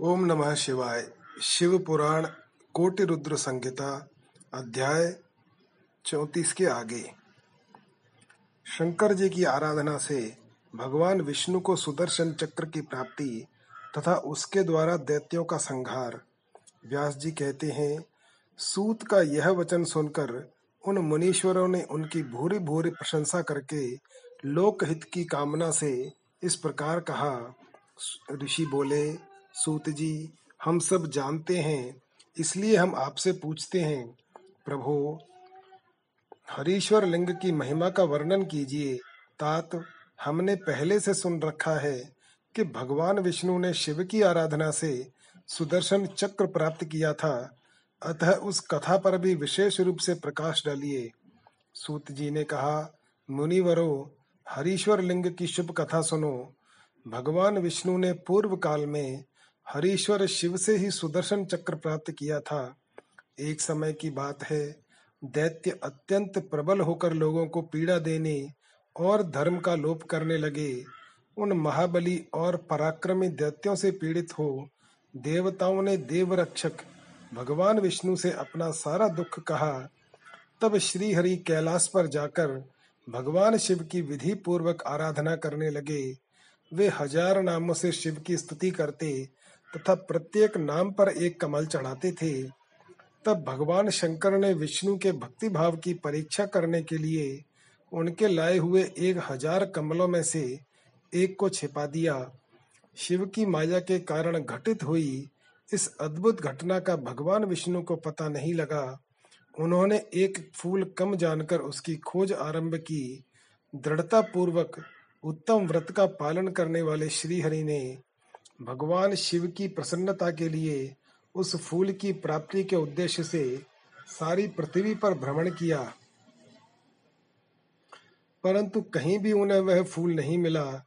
ओम नमः शिवाय। शिव पुराण कोटि रुद्र संहिता अध्याय चौतीस के आगे। शंकर जी की आराधना से भगवान विष्णु को सुदर्शन चक्र की प्राप्ति तथा उसके द्वारा दैत्यों का संहार, व्यास जी कहते हैं, सूत का यह वचन सुनकर उन मुनीश्वरों ने उनकी भूरी भूरी प्रशंसा करके लोकहित की कामना से इस प्रकार कहा। ऋषि बोले सूत जी, हम सब जानते हैं, इसलिए हम आपसे पूछते हैं, प्रभो, हरीश्वर लिंग की महिमा का वर्णन कीजिए। तात, हमने पहले से सुन रखा है कि भगवान विष्णु ने शिव की आराधना से सुदर्शन चक्र प्राप्त किया था। अतः उस कथा पर भी विशेष रूप से प्रकाश डालिए। सूत जी ने कहा, मुनिवरो, हरीश्वर लिंग की शुभ कथा सुनो। भगवान विष्णु ने पूर्व काल में हरीश्वर शिव से ही सुदर्शन चक्र प्राप्त किया था। एक समय की बात है, दैत्य अत्यंत प्रबल होकर लोगों को पीड़ा देने और धर्म का लोप करने लगे। उन महाबली और पराक्रमी दैत्यों से पीड़ित हो, देवताओं ने देवरक्षक भगवान विष्णु से अपना सारा दुख कहा। तब श्री हरि कैलाश पर जाकर भगवान शिव की विधि पूर्वक आराधना करने लगे। वे हज़ार नामों से शिव की स्तुति करते तथा प्रत्येक नाम पर एक कमल चढ़ाते थे। तब भगवान शंकर ने विष्णु के भक्ति भाव की परीक्षा करने के लिए उनके लाए हुए एक हज़ार कमलों में से एक को छिपा दिया। शिव की माया के कारण घटित हुई इस अद्भुत घटना का भगवान विष्णु को पता नहीं लगा। उन्होंने एक फूल कम जानकर उसकी खोज आरंभ की। दृढ़ता पूर्वक उत्तम व्रत का पालन करने वाले श्रीहरि ने भगवान शिव की प्रसन्नता के लिए उस फूल की प्राप्ति के उद्देश्य से सारी पृथ्वी पर भ्रमण किया। परंतु कहीं भी उन्हें वह फूल नहीं मिला,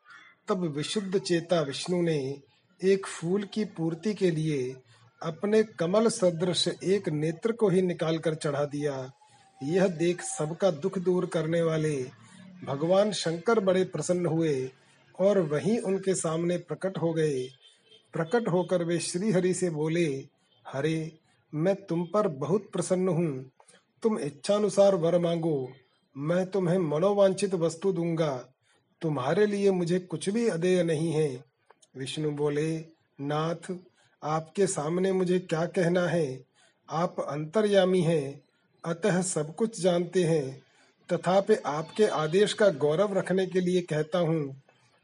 तब विशुद्ध चेता विष्णु ने एक फूल की पूर्ति के लिए अपने कमल सदृश एक नेत्र को ही निकालकर चढ़ा दिया। यह देख सबका दुख दूर करने वाले भगवान शंकर बड़े प्रसन्न हुए और वहीं उनके सामने प्रकट हो गए। प्रकट होकर वे श्री हरि से बोले, हरे, मैं तुम पर बहुत प्रसन्न हूँ। तुम इच्छानुसार वर मांगो। मैं तुम्हें मनोवांछित वस्तु दूँगा। तुम्हारे लिए मुझे कुछ भी अदेय नहीं है विष्णु बोले, नाथ, आपके सामने मुझे क्या कहना है? आप अंतर्यामी हैं। अतः सब कुछ जानते हैं। तथापि आपके आदेश का गौरव रखने के लिए कहता हूँ।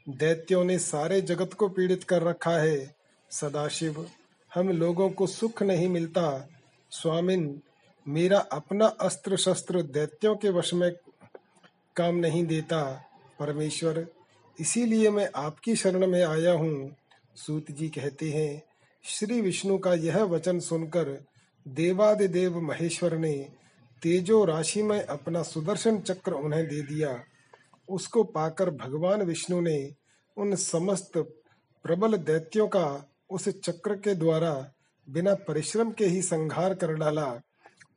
दैत्यों ने सारे जगत को पीड़ित कर रखा है। सदाशिव, हम लोगों को सुख नहीं मिलता। स्वामिन, मेरा अपना अस्त्र शस्त्र दैत्यों के वश में काम नहीं देता। परमेश्वर, इसीलिए मैं आपकी शरण में आया हूँ। सूत जी कहते हैं, श्री विष्णु का यह वचन सुनकर देवादिदेव महेश्वर ने तेजो राशि में अपना सुदर्शन चक्र उन्हें दे दिया। उसको पाकर भगवान विष्णु ने उन समस्त प्रबल दैत्यों का उस चक्र के द्वारा बिना परिश्रम के ही संहार कर डाला।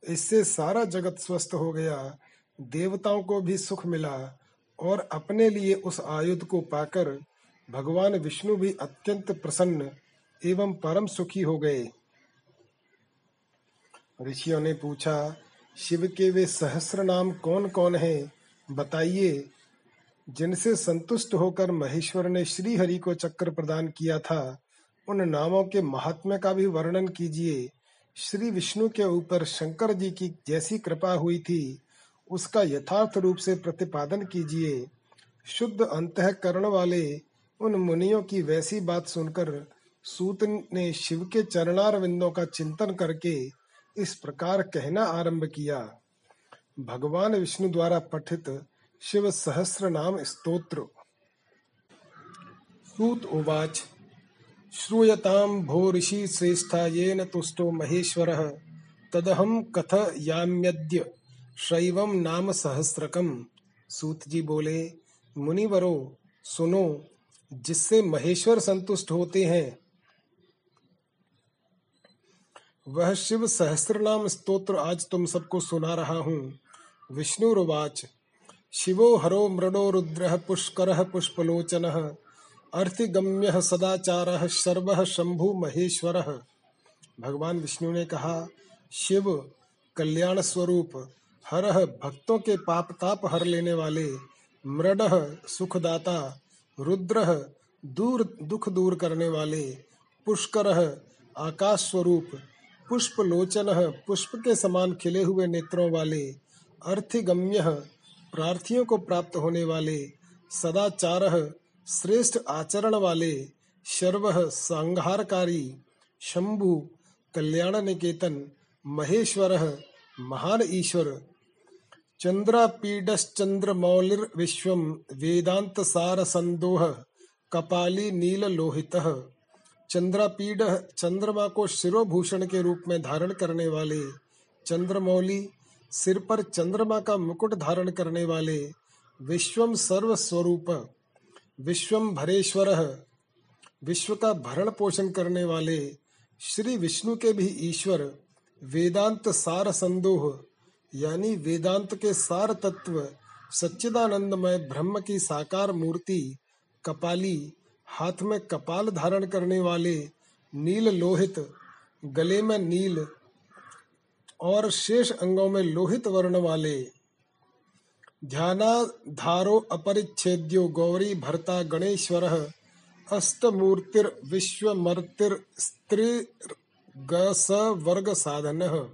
इससे सारा जगत स्वस्थ हो गया। देवताओं को भी सुख मिला और अपने लिए उस आयुध को पाकर भगवान विष्णु भी अत्यंत प्रसन्न एवं परम सुखी हो गए। ऋषियों ने पूछा, शिव के वे सहस्र नाम कौन कौन हैं? बताइए। जिनसे संतुष्ट होकर महेश्वर ने श्री हरि को चक्र प्रदान किया था उन नामों के महात्म्य का भी वर्णन कीजिए। श्री विष्णु के ऊपर शंकर जी की जैसी कृपा हुई थी, उसका यथार्थ रूप से प्रतिपादन कीजिए। शुद्ध अंतकरण वाले उन मुनियों की वैसी बात सुनकर सूत ने शिव के चरणार विंदों का चिंतन करके इस प्रकार कहना आरंभ किया। भगवान विष्णु द्वारा पठित शिव सहस्र नाम स्तोत्र। सूत उवाच। श्रूयतां भो ऋषि श्रेष्ठा येन तुष्टो महेश्वरः। तदहं कथयाम्यद्य शैवम नाम सहस्रकम। सूत जी बोले, मुनिवरो, सुनो, जिससे महेश्वर संतुष्ट होते हैं। वह शिव सहस्त्र नाम स्तोत्र आज तुम सबको सुना रहा हूँ। विष्णुरुवाच, शिवो हरो मृडो रुद्र पुष्कर पुष्पलोचन। अर्थिगम्य सदाचार सर्व शंभु महेश्वर। भगवान विष्णु ने कहा, शिव, कल्याण स्वरूप हर भक्तों के पाप ताप हर लेने वाले मृड सुखदाता रुद्र दूर, दुख दूर करने वाले पुष्कर आकाश स्वरूप पुष्प लोचन पुष्प के समान खिले हुए नेत्रों वाले, अर्थिगम्य प्रार्थियों को प्राप्त होने वाले, सदाचार श्रेष्ठ आचरण वाले शर्व संहारकारी शंभु कल्याण निकेतन महेश्वर महान ईश्वर। चन्द्रापीडश्चन्द्रमौलिर्विश्वं वेदान्तसारसन्दोह कपाली नील लोहित। चंद्रापीड चंद्रमा को शिरोभूषण के रूप में धारण करने वाले चंद्रमौली, सिर पर चंद्रमा का मुकुट धारण करने वाले विश्वम सर्व विश्वम भरेश्वर। विश्व का भरण पोषण करने वाले श्री विष्णु के भी ईश्वर वेदांत सार संदोह, यानी वेदांत के सार तत्व, सच्चिदानंदमय ब्रह्म की साकार मूर्ति, कपाली, हाथ में कपाल धारण करने वाले नील लोहित, गले में नील और शेष अंगों में लोहित वर्ण वाले ध्यानाधारो अपरिच्छेद्यो गौरी भरता गणेश्वर साधन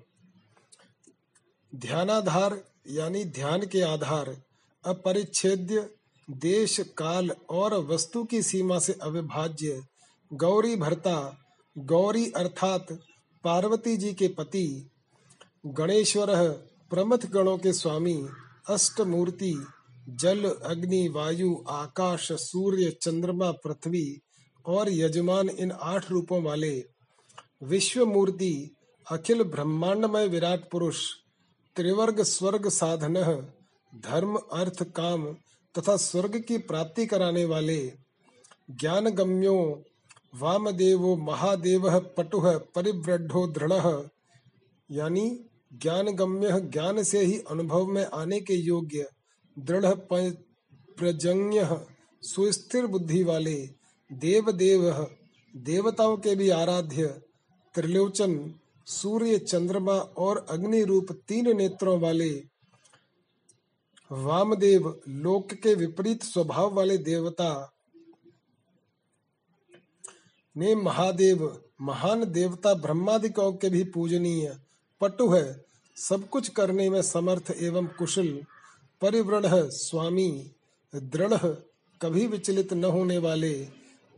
ध्यानाधार यानी ध्यान के आधार, अपरिच्छेद्य, देश, काल और वस्तु की सीमा से अविभाज्य गौरी भरता, गौरी अर्थात पार्वती जी के पति, गणेश्वर प्रमथ गणों के स्वामी अष्टमूर्ति, जल, अग्नि, वायु, आकाश, सूर्य, चंद्रमा, पृथ्वी और यजमान इन आठ रूपों वाले विश्व मूर्ति अखिल ब्रह्मांडमय विराट पुरुष, त्रिवर्ग स्वर्ग साधन, धर्म, अर्थ, काम तथा स्वर्ग की प्राप्ति कराने वाले ज्ञान गम्यो वामदेवो, महादेव, पटु परिवृढ़ो दृढ़ यानी ज्ञान गम्य ज्ञान से ही अनुभव में आने के योग्य दृढ़ प्रजन्य सुस्थिर बुद्धि वाले देव देव देवताओं के भी आराध्य त्रिलोचन, सूर्य, चंद्रमा और अग्नि रूप तीन नेत्रों वाले वामदेव लोक के विपरीत स्वभाव वाले देवता ने महादेव, महान देवता ब्रह्मादिकों के भी पूजनीय पटु है। सब कुछ करने में समर्थ एवं कुशल, परिवृण स्वामी, दृढ़ कभी विचलित न होने वाले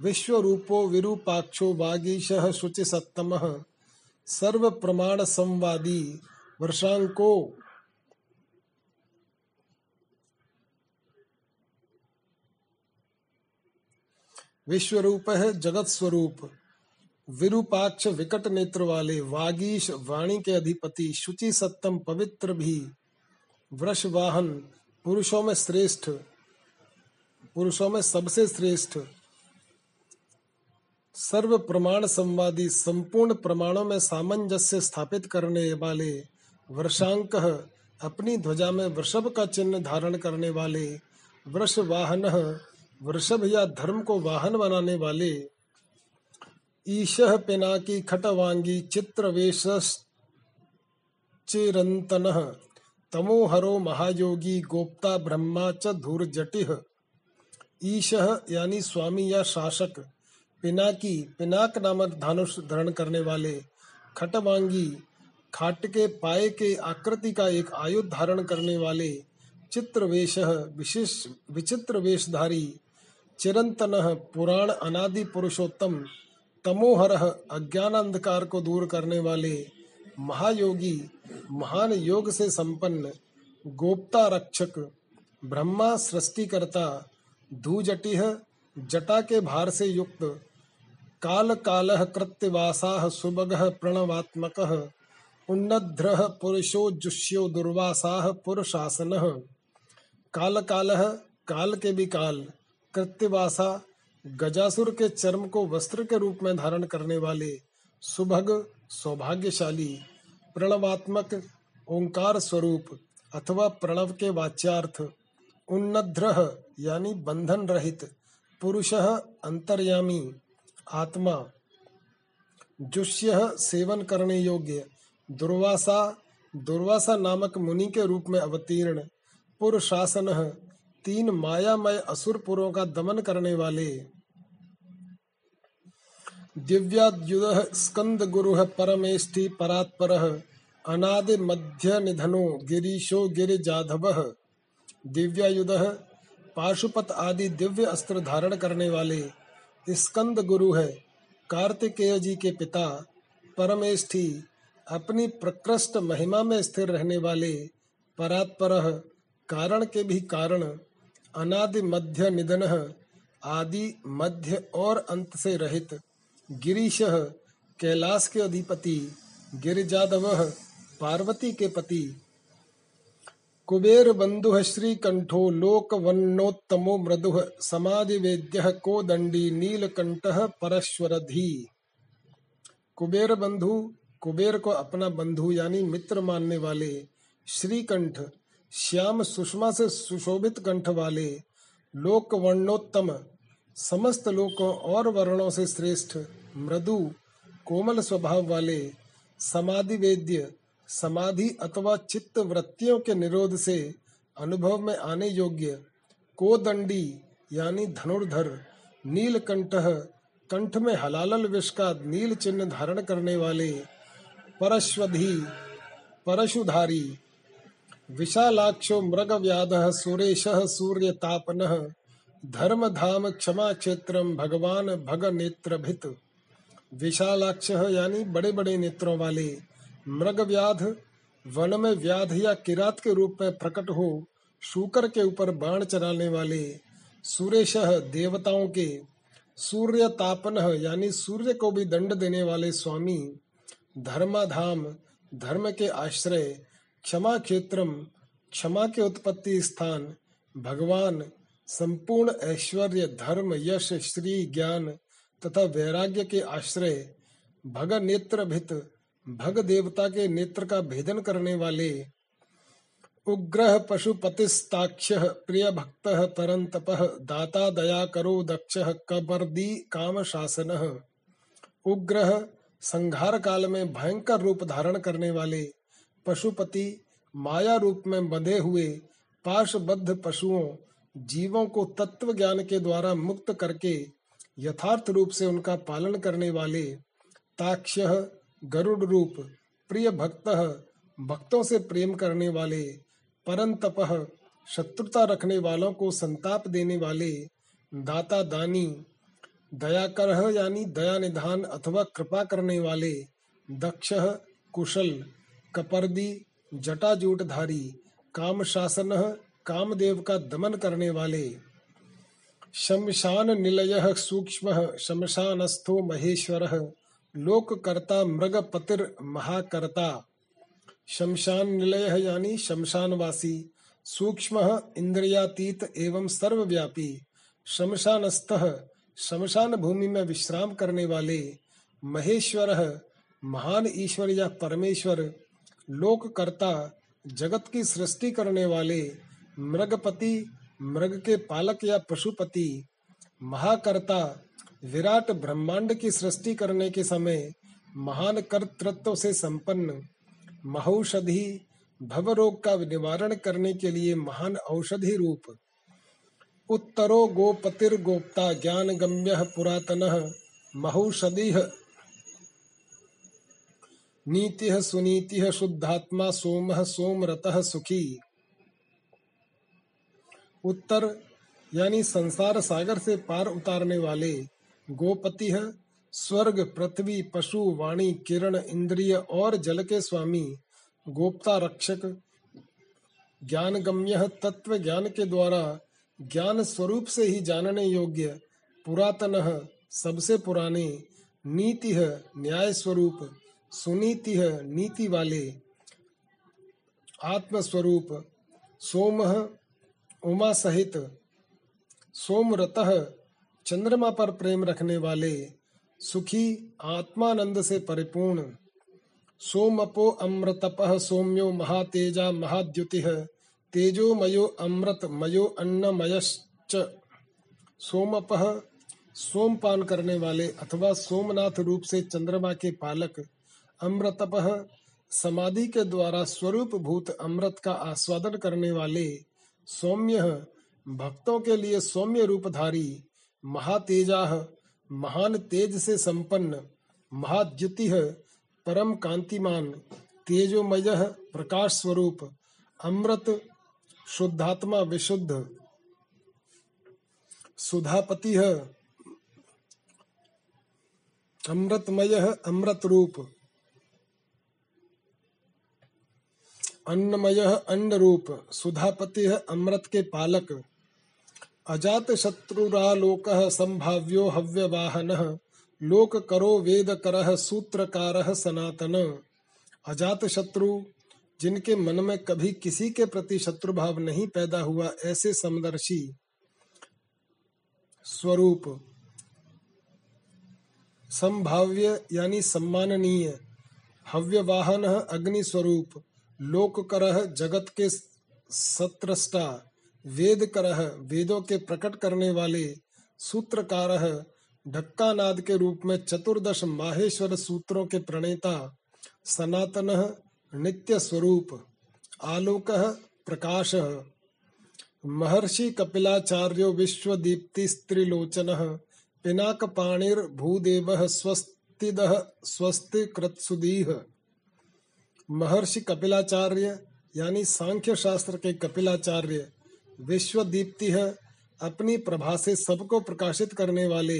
विश्व रूपो विरूपाक्षो वागीश शुचि सत्तम। सर्व प्रमाण संवादी, वर्षांको। विश्व रूप है जगत स्वरूप विरूपाक्ष विकट नेत्र वाले वागीश वाणी के अधिपति शुचि सत्तम पवित्र भी वृष वाहन पुरुषों में श्रेष्ठ, पुरुषों में सबसे श्रेष्ठ, सर्व प्रमाण संवादी, संपूर्ण प्रमाणों में सामंजस्य स्थापित करने वाले वर्षांक अपनी ध्वजा में वृषभ का चिन्ह धारण करने वाले वृष वाहन वृषभ या धर्म को वाहन बनाने वाले ईश पिनाकी खटवांगी चित्रवेश चिरंतन तमोहरो महायोगी गोप्ता ब्रह्मा च धूर जटिह ईश यानी स्वामी या शासक, पिनाकी, पिनाक नामक धनुष धारण करने वाले खटवांगी खाट के पाए के आकृति का एक आयुध धारण करने वाले चित्र वेश विशेष विचित्र वेशधारी चिरंतन पुराण अनादि पुरुषोत्तम तमोहर अज्ञान अंधकार को दूर करने वाले महायोगी, महान योग से संपन्न गोप्ता रक्षक ब्रह्मा सृष्टिकर्ता, धूजटिह, जटा के भार से युक्त काल काल कृत्यवासा सुबग प्रणवात्मक उन्नद्र पुरुषो जुष्यो दुर्वासा पुरुषासन। काल काल काल के भी काल कृत्यवासा गजासुर के चर्म को वस्त्र के रूप में धारण करने वाले सुभग सौभाग्यशाली, प्रणवात्मक ओंकार स्वरूप अथवा प्रणव के वाच्यार्थ उन्नद्र यानी बंधन रहित पुरुष अंतर्यामी, आत्मा, जुष्य सेवन करने योग्य, दुर्वासा दुर्वासा नामक मुनि के रूप में अवतीर्ण, पुरुषासन तीन मायामय असुरपुरों का दमन करने वाले। दिव्याद्युद स्कंद गुरु परमेष्ठि परात्पर, अनादि मध्य निधनो गिरीशो गिरिजाधव। दिव्यायुध पाशुपत आदि दिव्य अस्त्र धारण करने वाले। स्कंद गुरु है कार्तिकेय जी के पिता, परमेष्ठी अपनी प्रकृष्ट महिमा में स्थिर रहने वाले परात्पर, कारण के भी कारण अनादि मध्य निधन आदि मध्य और अंत से रहित गिरीश कैलाश के अधिपति गिरिजादव पार्वती के पति, कुबेर बंधु श्री कंठो लोक वन्नोत्तमो मृदु समाधि वेद्य को दंडी नीलकंठ परश्वरधि कुबेर बंधु, कुबेर को अपना बंधु यानी मित्र मानने वाले श्रीकंठ श्याम सुषमा से सुशोभित कंठ वाले लोक वर्णोत्तम समस्त लोकों और वर्णों से श्रेष्ठ, मृदु, कोमल स्वभाव वाले समाधि वेद्य समाधि अथवा चित्त वृत्तियों के निरोध से अनुभव में आने योग्य कोदंडी यानी धनुर्धर नीलकंठ कंठ में हलालल विष का नील चिन्ह धारण करने वाले परश्वधि, परशुधारी विशालाक्षो मृग व्याध सुरेश सूर्य तापन धर्म धाम क्षमा क्षेत्र भगवान भग नेत्र भित विशालाक्ष यानी बड़े बड़े नेत्रों वाले मृग व्याध वन में व्याध या किरात के रूप में प्रकट हो, शूकर के ऊपर बाण चलाने वाले सुरेश देवताओं के सूर्य तापन यानी सूर्य को भी दंड देने वाले स्वामी धर्माधाम, धर्म के आश्रय क्षमा क्षेत्रम क्षमा के उत्पत्ति स्थान, भगवान, संपूर्ण ऐश्वर्य, धर्म, यश, श्री ज्ञान तथा वैराग्य के आश्रय भग नेत्र भित भग देवता के नेत्र का भेदन करने वाले। उग्रह पशुपतिस्ताक्ष प्रिय भक्त परंतप दाता दया करो दक्ष कबर्दी काम शासन उग्रह संघार काल में भयंकर रूप धारण करने वाले। पशुपति माया रूप में बंधे हुए पाशबद्ध पशुओं, जीवों को तत्व ज्ञान के द्वारा मुक्त करके यथार्थ रूप से उनका पालन करने वाले ताक्ष गरुड़ रूप, प्रिय भक्त, भक्तों से प्रेम करने वाले, परंतप, शत्रुता रखने वालों को संताप देने वाले, दाता दानी दया कर यानी दया निधान अथवा कृपा करने वाले, दक्ष, कुशल कपर्दी, जटाजूटधारी काम शासन कामदेव का दमन करने वाले। शमशान निलय सूक्ष्म, शमशानस्थो महेश्वर, लोककर्ता मृगपतिर महाकर्ता। शमशान निलय यानी शमशानवासी, सूक्ष्म इंद्रियातीत एवं सर्वव्यापी। शमशानस्थ, शमशान भूमि में विश्राम करने वाले। महेश्वर, महान ईश्वर या परमेश्वर लोककर्ता जगत की सृष्टि करने वाले मृगपति, मृग के पालक या पशुपति, महाकर्ता, विराट ब्रह्मांड की सृष्टि करने के समय महान कर्तृत्व से संपन्न, महौषधि भव रोग का निवारण करने के लिए महान औषधि रूप। उत्तरो गोपतिर गोप्ता ज्ञान गम्य पुरातन महौषधि नीति सुनीति शुद्धात्मा सोम सोमरत सुखी। उत्तर, यानी संसार सागर से पार उतारने वाले गोपति, स्वर्ग, पृथ्वी, पशु, वाणी, किरण, इंद्रिय और जल के स्वामी, गोप्ता रक्षक ज्ञान गम्य तत्व ज्ञान के द्वारा ज्ञान स्वरूप से ही जानने योग्य पुरातन सबसे पुराने नीति न्याय स्वरूप सुनीति नीति वाले। आत्मस्वरूप, सोम उमा सहित। सोमरत, चंद्रमा पर प्रेम रखने वाले। सुखी, आत्मानंद से परिपूर्ण। सोमपो अमृतप, सौम्यो महातेजा, महाद्युति। तेजो मयो अमृत, मयो अन्न अन्नमयश्च सोमपह सोमपान करने वाले अथवा सोमनाथ रूप से चंद्रमा के पालक। अमृतपह समाधि के द्वारा स्वरूप भूत अमृत का आस्वादन करने वाले सौम्य भक्तों के लिए सौम्य रूपधारी महातेजा महान तेज से संपन्न महाद्युति परम कांतिमान, तेजोमय प्रकाश स्वरूप, अमृत शुद्धात्मा विशुद्ध, सुधापति, अमृतमय अमृत रूप अन्नमय अन्न रूप सुधापति अमृत के पालक अजात शत्रुरालोक संभाव्यो हव्यवाहन लोक करो वेद कर सूत्रकार सनातन। अजात शत्रु जिनके मन में कभी किसी के प्रति शत्रु भाव नहीं पैदा हुआ, ऐसे समदर्शी। स्वरूप, संभाव्य यानी सम्माननीय, हव्यवाहन अग्नि स्वरूप लोक कर जगत के सत्रष्टा वेद कर वेदों के प्रकट करने वाले, सूत्रकार ढक्का नाद के रूप में चतुर्दश माहेश्वर सूत्रों के प्रणेता, सनातन नित्य स्वरूप, आलोक प्रकाश। महर्षि कपिलाचार्यो विश्वदीप्ति स्त्रिलोचन पिनाक पाणिर भूदेव स्वस्तिद स्वस्ति कृत्सुदीह महर्षि कपिलाचार्य, यानी सांख्य शास्त्र के कपिलाचार्य विश्व दीप्ति है, अपनी प्रभा से सबको प्रकाशित करने वाले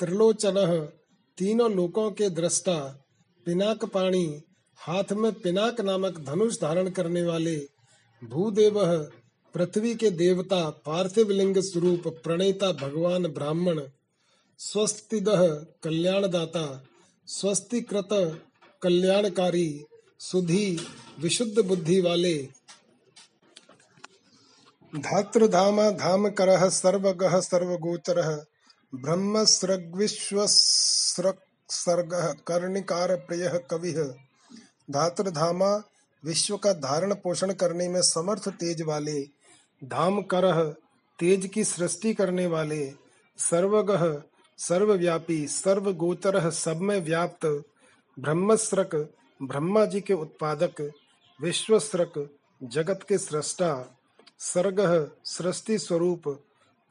त्रिलोचन तीनों लोकों के दृष्टा, पिनाक पाणी, हाथ में पिनाक नामक धनुष धारण करने वाले भूदेव, पृथ्वी के देवता पार्थिव लिंग स्वरूप प्रणेता भगवान ब्राह्मण, स्वस्तिद कल्याणदाता, स्वस्तिकृत कल्याणकारी सुधी विशुद्ध बुद्धि वाले। धातृधाम धाम कर सर्वग सर्वगोचर। ब्रह्म सर्ग कर्णिकार प्रिय कवि। धातृधामा विश्व का धारण पोषण करने में समर्थ तेज वाले। धाम कर तेज की सृष्टि करने वाले। सर्वगह सर्वव्यापी सर्वगोचर सब में व्याप्त। ब्रह्मस्रक ब्रह्मा जी के उत्पादक, विश्वस्रक, जगत के सृष्टा सर्ग सृष्टि स्वरूप,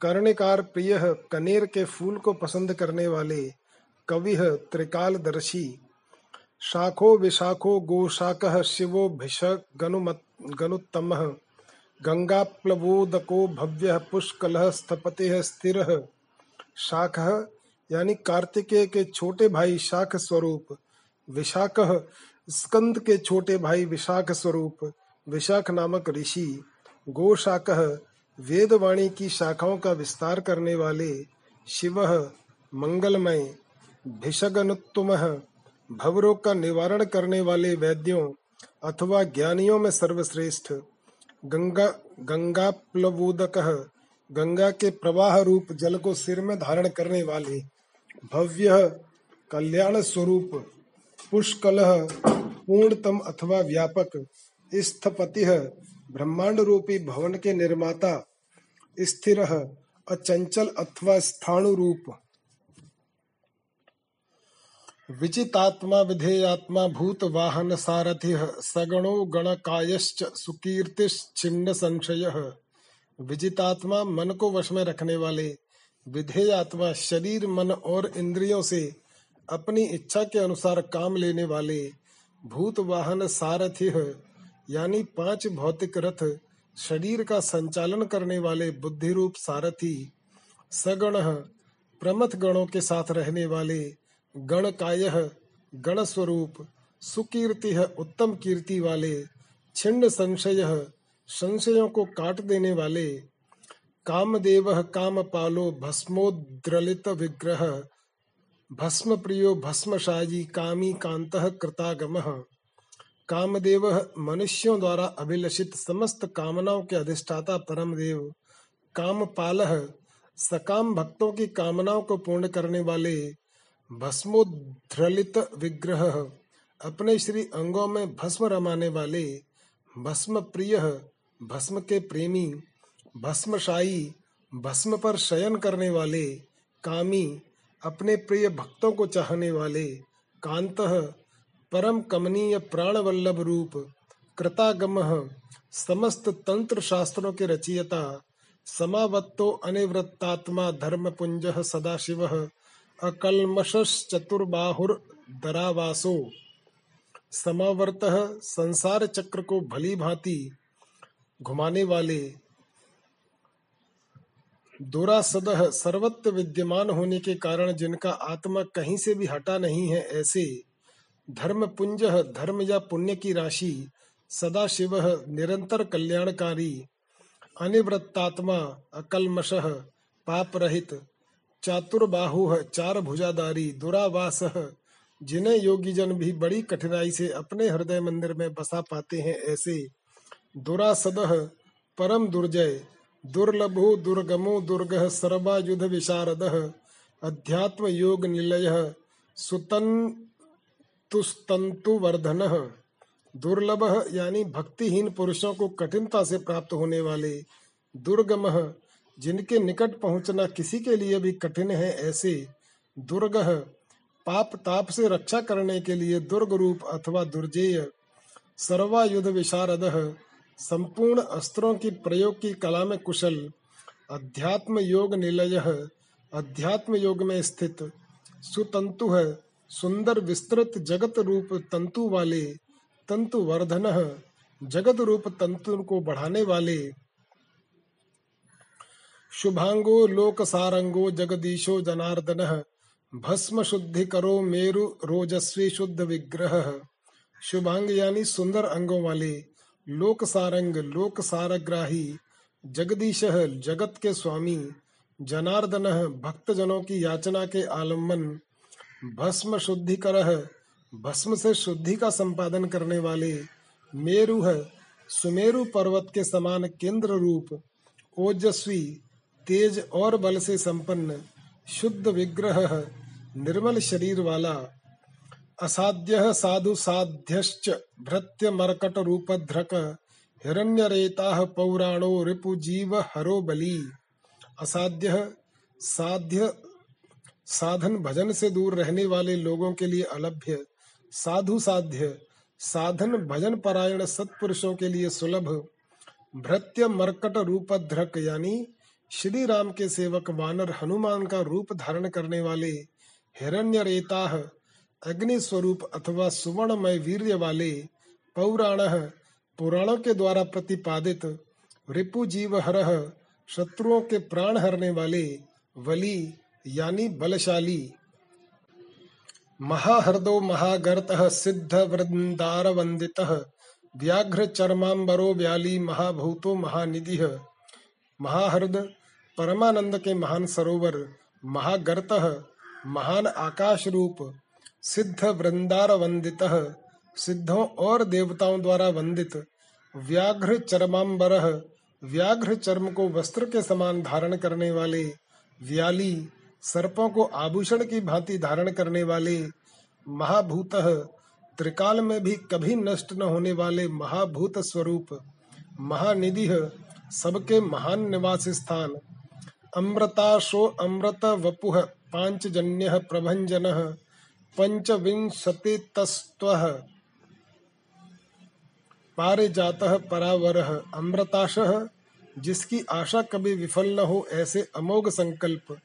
कर्णिकार प्रिय कनेर के फूल को पसंद करने वाले कवि त्रिकाल दर्शी शाखो विशाखो गोशाक शिवो भिष गनुत्तम, गंगाप्लवोदको भव्य पुष्कल स्थपति स्थिर, शाख, यानी कार्तिकेय के छोटे भाई शाख स्वरूप, विशाख स्कंद के छोटे भाई विशाख स्वरूप, विशाख नामक ऋषि गोशाक वेदवाणी की शाखाओं का विस्तार करने वाले शिव, मंगलमय, भिषगनुत्तम, भवरोग का निवारण करने वाले वैद्यों अथवा ज्ञानियों में सर्वश्रेष्ठ, गंगा गंगा प्लवोदक गंगा के प्रवाह रूप जल को सिर में धारण करने वाले भव्य कल्याण स्वरूप पुष्कल पूर्णतम अथवा व्यापक। स्थपति ब्रह्मांड रूपी भवन के निर्माता। स्थिर अचंचल अथवा स्थाणु रूप विचितात्मा, विधेयात्मा भूत वाहन सारथि सगणो गणकायश्च सुकीर्तिश्चिन्न संशय। विजितात्मा मन को वश में रखने वाले। विधेयात्मा शरीर, मन और इंद्रियों से अपनी इच्छा के अनुसार काम लेने वाले भूत वाहन सारथि यानी पाँच भौतिक रथ शरीर का संचालन करने वाले बुद्धि रूप सारथी, सगण प्रमथ गणों के साथ रहने वाले गण काय गण स्वरूप सुकीर्ति उत्तम कीर्ति वाले, छिन्न संशय संशयों को काट देने वाले, कामदेव काम पालो भस्मोद्रलित विग्रह भस्म प्रियो भस्म भस्मशाजी कामी कांत कृतागम। कामदेव मनुष्यों द्वारा अभिलषित समस्त कामनाओं के अधिष्ठाता परम देव काम पाल सकाम भक्तों की कामनाओं को पूर्ण करने वाले भस्मोद्रलित विग्रह। अपने श्री अंगों में भस्म रमाने वाले भस्म प्रिय भस्म के प्रेमी भस्मशाही भस्म पर शयन करने वाले कामी अपने प्रिय भक्तों को चाहने वाले कांत परम कमनीय प्राण वल्लभ रूप कृतागम समस्त तंत्र शास्त्रों के रचयिता समावत्तो अनिवृत्तात्मा धर्म धर्मपुंज सदाशिव अकलमशश्चतुर्बाहुर्धरावासो समावर्त संसार चक्र को भली भांति घुमाने वाले दुरासद सर्वत्र विद्यमान होने के कारण जिनका आत्मा कहीं से भी हटा नहीं है, ऐसे धर्म पुंज धर्म या पुण्य की राशि सदा शिव निरंतर कल्याणकारी, अनिवृत्तात्मा अकलमश पाप रहित चातुर्बाहु चार भुजादारी दुरावास, जिन्हें योगी जन भी बड़ी कठिनाई से अपने हृदय मंदिर में बसा पाते हैं, ऐसे दुरासद परम दुर्जय दुर्लभो दुर्गमो दुर्ग सर्वायुध विशारद अध्यात्म योग निलय सुतंतुस्तंतु वर्धन दुर्लभ यानी भक्तिहीन पुरुषों को कठिनता से प्राप्त होने वाले दुर्गम, जिनके निकट पहुँचना किसी के लिए भी कठिन है, ऐसे दुर्ग, पाप ताप से रक्षा करने के लिए दुर्ग रूप अथवा दुर्जेय सर्वायुध विशारद संपूर्ण अस्त्रों की प्रयोग की कला में कुशल, अध्यात्म योग निलय अध्यात्म योग में स्थित, सुतंतु है, सुंदर विस्तृत जगत रूप तंतु वाले, तंतु वर्धन जगत रूप तंतु को बढ़ाने वाले। शुभांगो लोक सारंगो जगदीशो जनार्दन भस्म शुद्धि करो मेरु रोजस्वी शुद्ध विग्रह शुभांग यानी सुंदर अंगों वाले लोक सारंग लोक सारग्राही जगदीश जगत के स्वामी, जनार्दन भक्त जनों की याचना के आलंबन भस्म शुद्धि कर भस्म से शुद्धि का संपादन करने वाले, मेरु है सुमेरु पर्वत के समान केंद्र रूप ओजस्वी, तेज और बल से संपन्न, शुद्ध विग्रह, निर्मल शरीर वाला असाध्य साधु साध्यश्च भृत्य मरकट रूपध्रक हिरण्यरेता पौराणो रिपु जीव हरो बली असाध्य साध्य साधन भजन से दूर रहने वाले लोगों के लिए अलभ्य। साधु साध्य साधन भजन परायण सत्पुरुषों के लिए सुलभ। भृत्य मरकट रूपध्रक यानी श्री राम के सेवक वानर हनुमान का रूप धारण करने वाले हिरण्य रेता अग्नि स्वरूप अथवा सुवर्णमय वीर्य वाले पौराण पुराणों के द्वारा प्रतिपादित रिपु जीव हर शत्रुओं के प्राण हरने वाले वली यानी बलशाली। महाहृदो महागर्त सिद्ध वृंदार वंदित व्याघ्र चरमांबरो व्याली महाभूतो महानिधि। महाहृद परमानंद के महान सरोवर महागर्त महान आकाश रूप सिद्ध वृंदार वंदित सिद्धों और देवताओं द्वारा वंदित व्याघ्र चरमांबर व्याघ्र चर्म को वस्त्र के समान धारण करने वाले। व्याली, सर्पों को आभूषण की भांति धारण करने वाले। महाभूत, त्रिकाल में भी कभी नष्ट न होने वाले महाभूत स्वरूप। महानिधि, सबके महान निवास स्थान। अमृताशो अमृत वपुः पांचजन्य प्रभंजन। पंचविंशतितस्त्व। पारिजात परावर, अमृताश, जिसकी आशा कभी विफल न हो, ऐसे अमोघ संकल्प।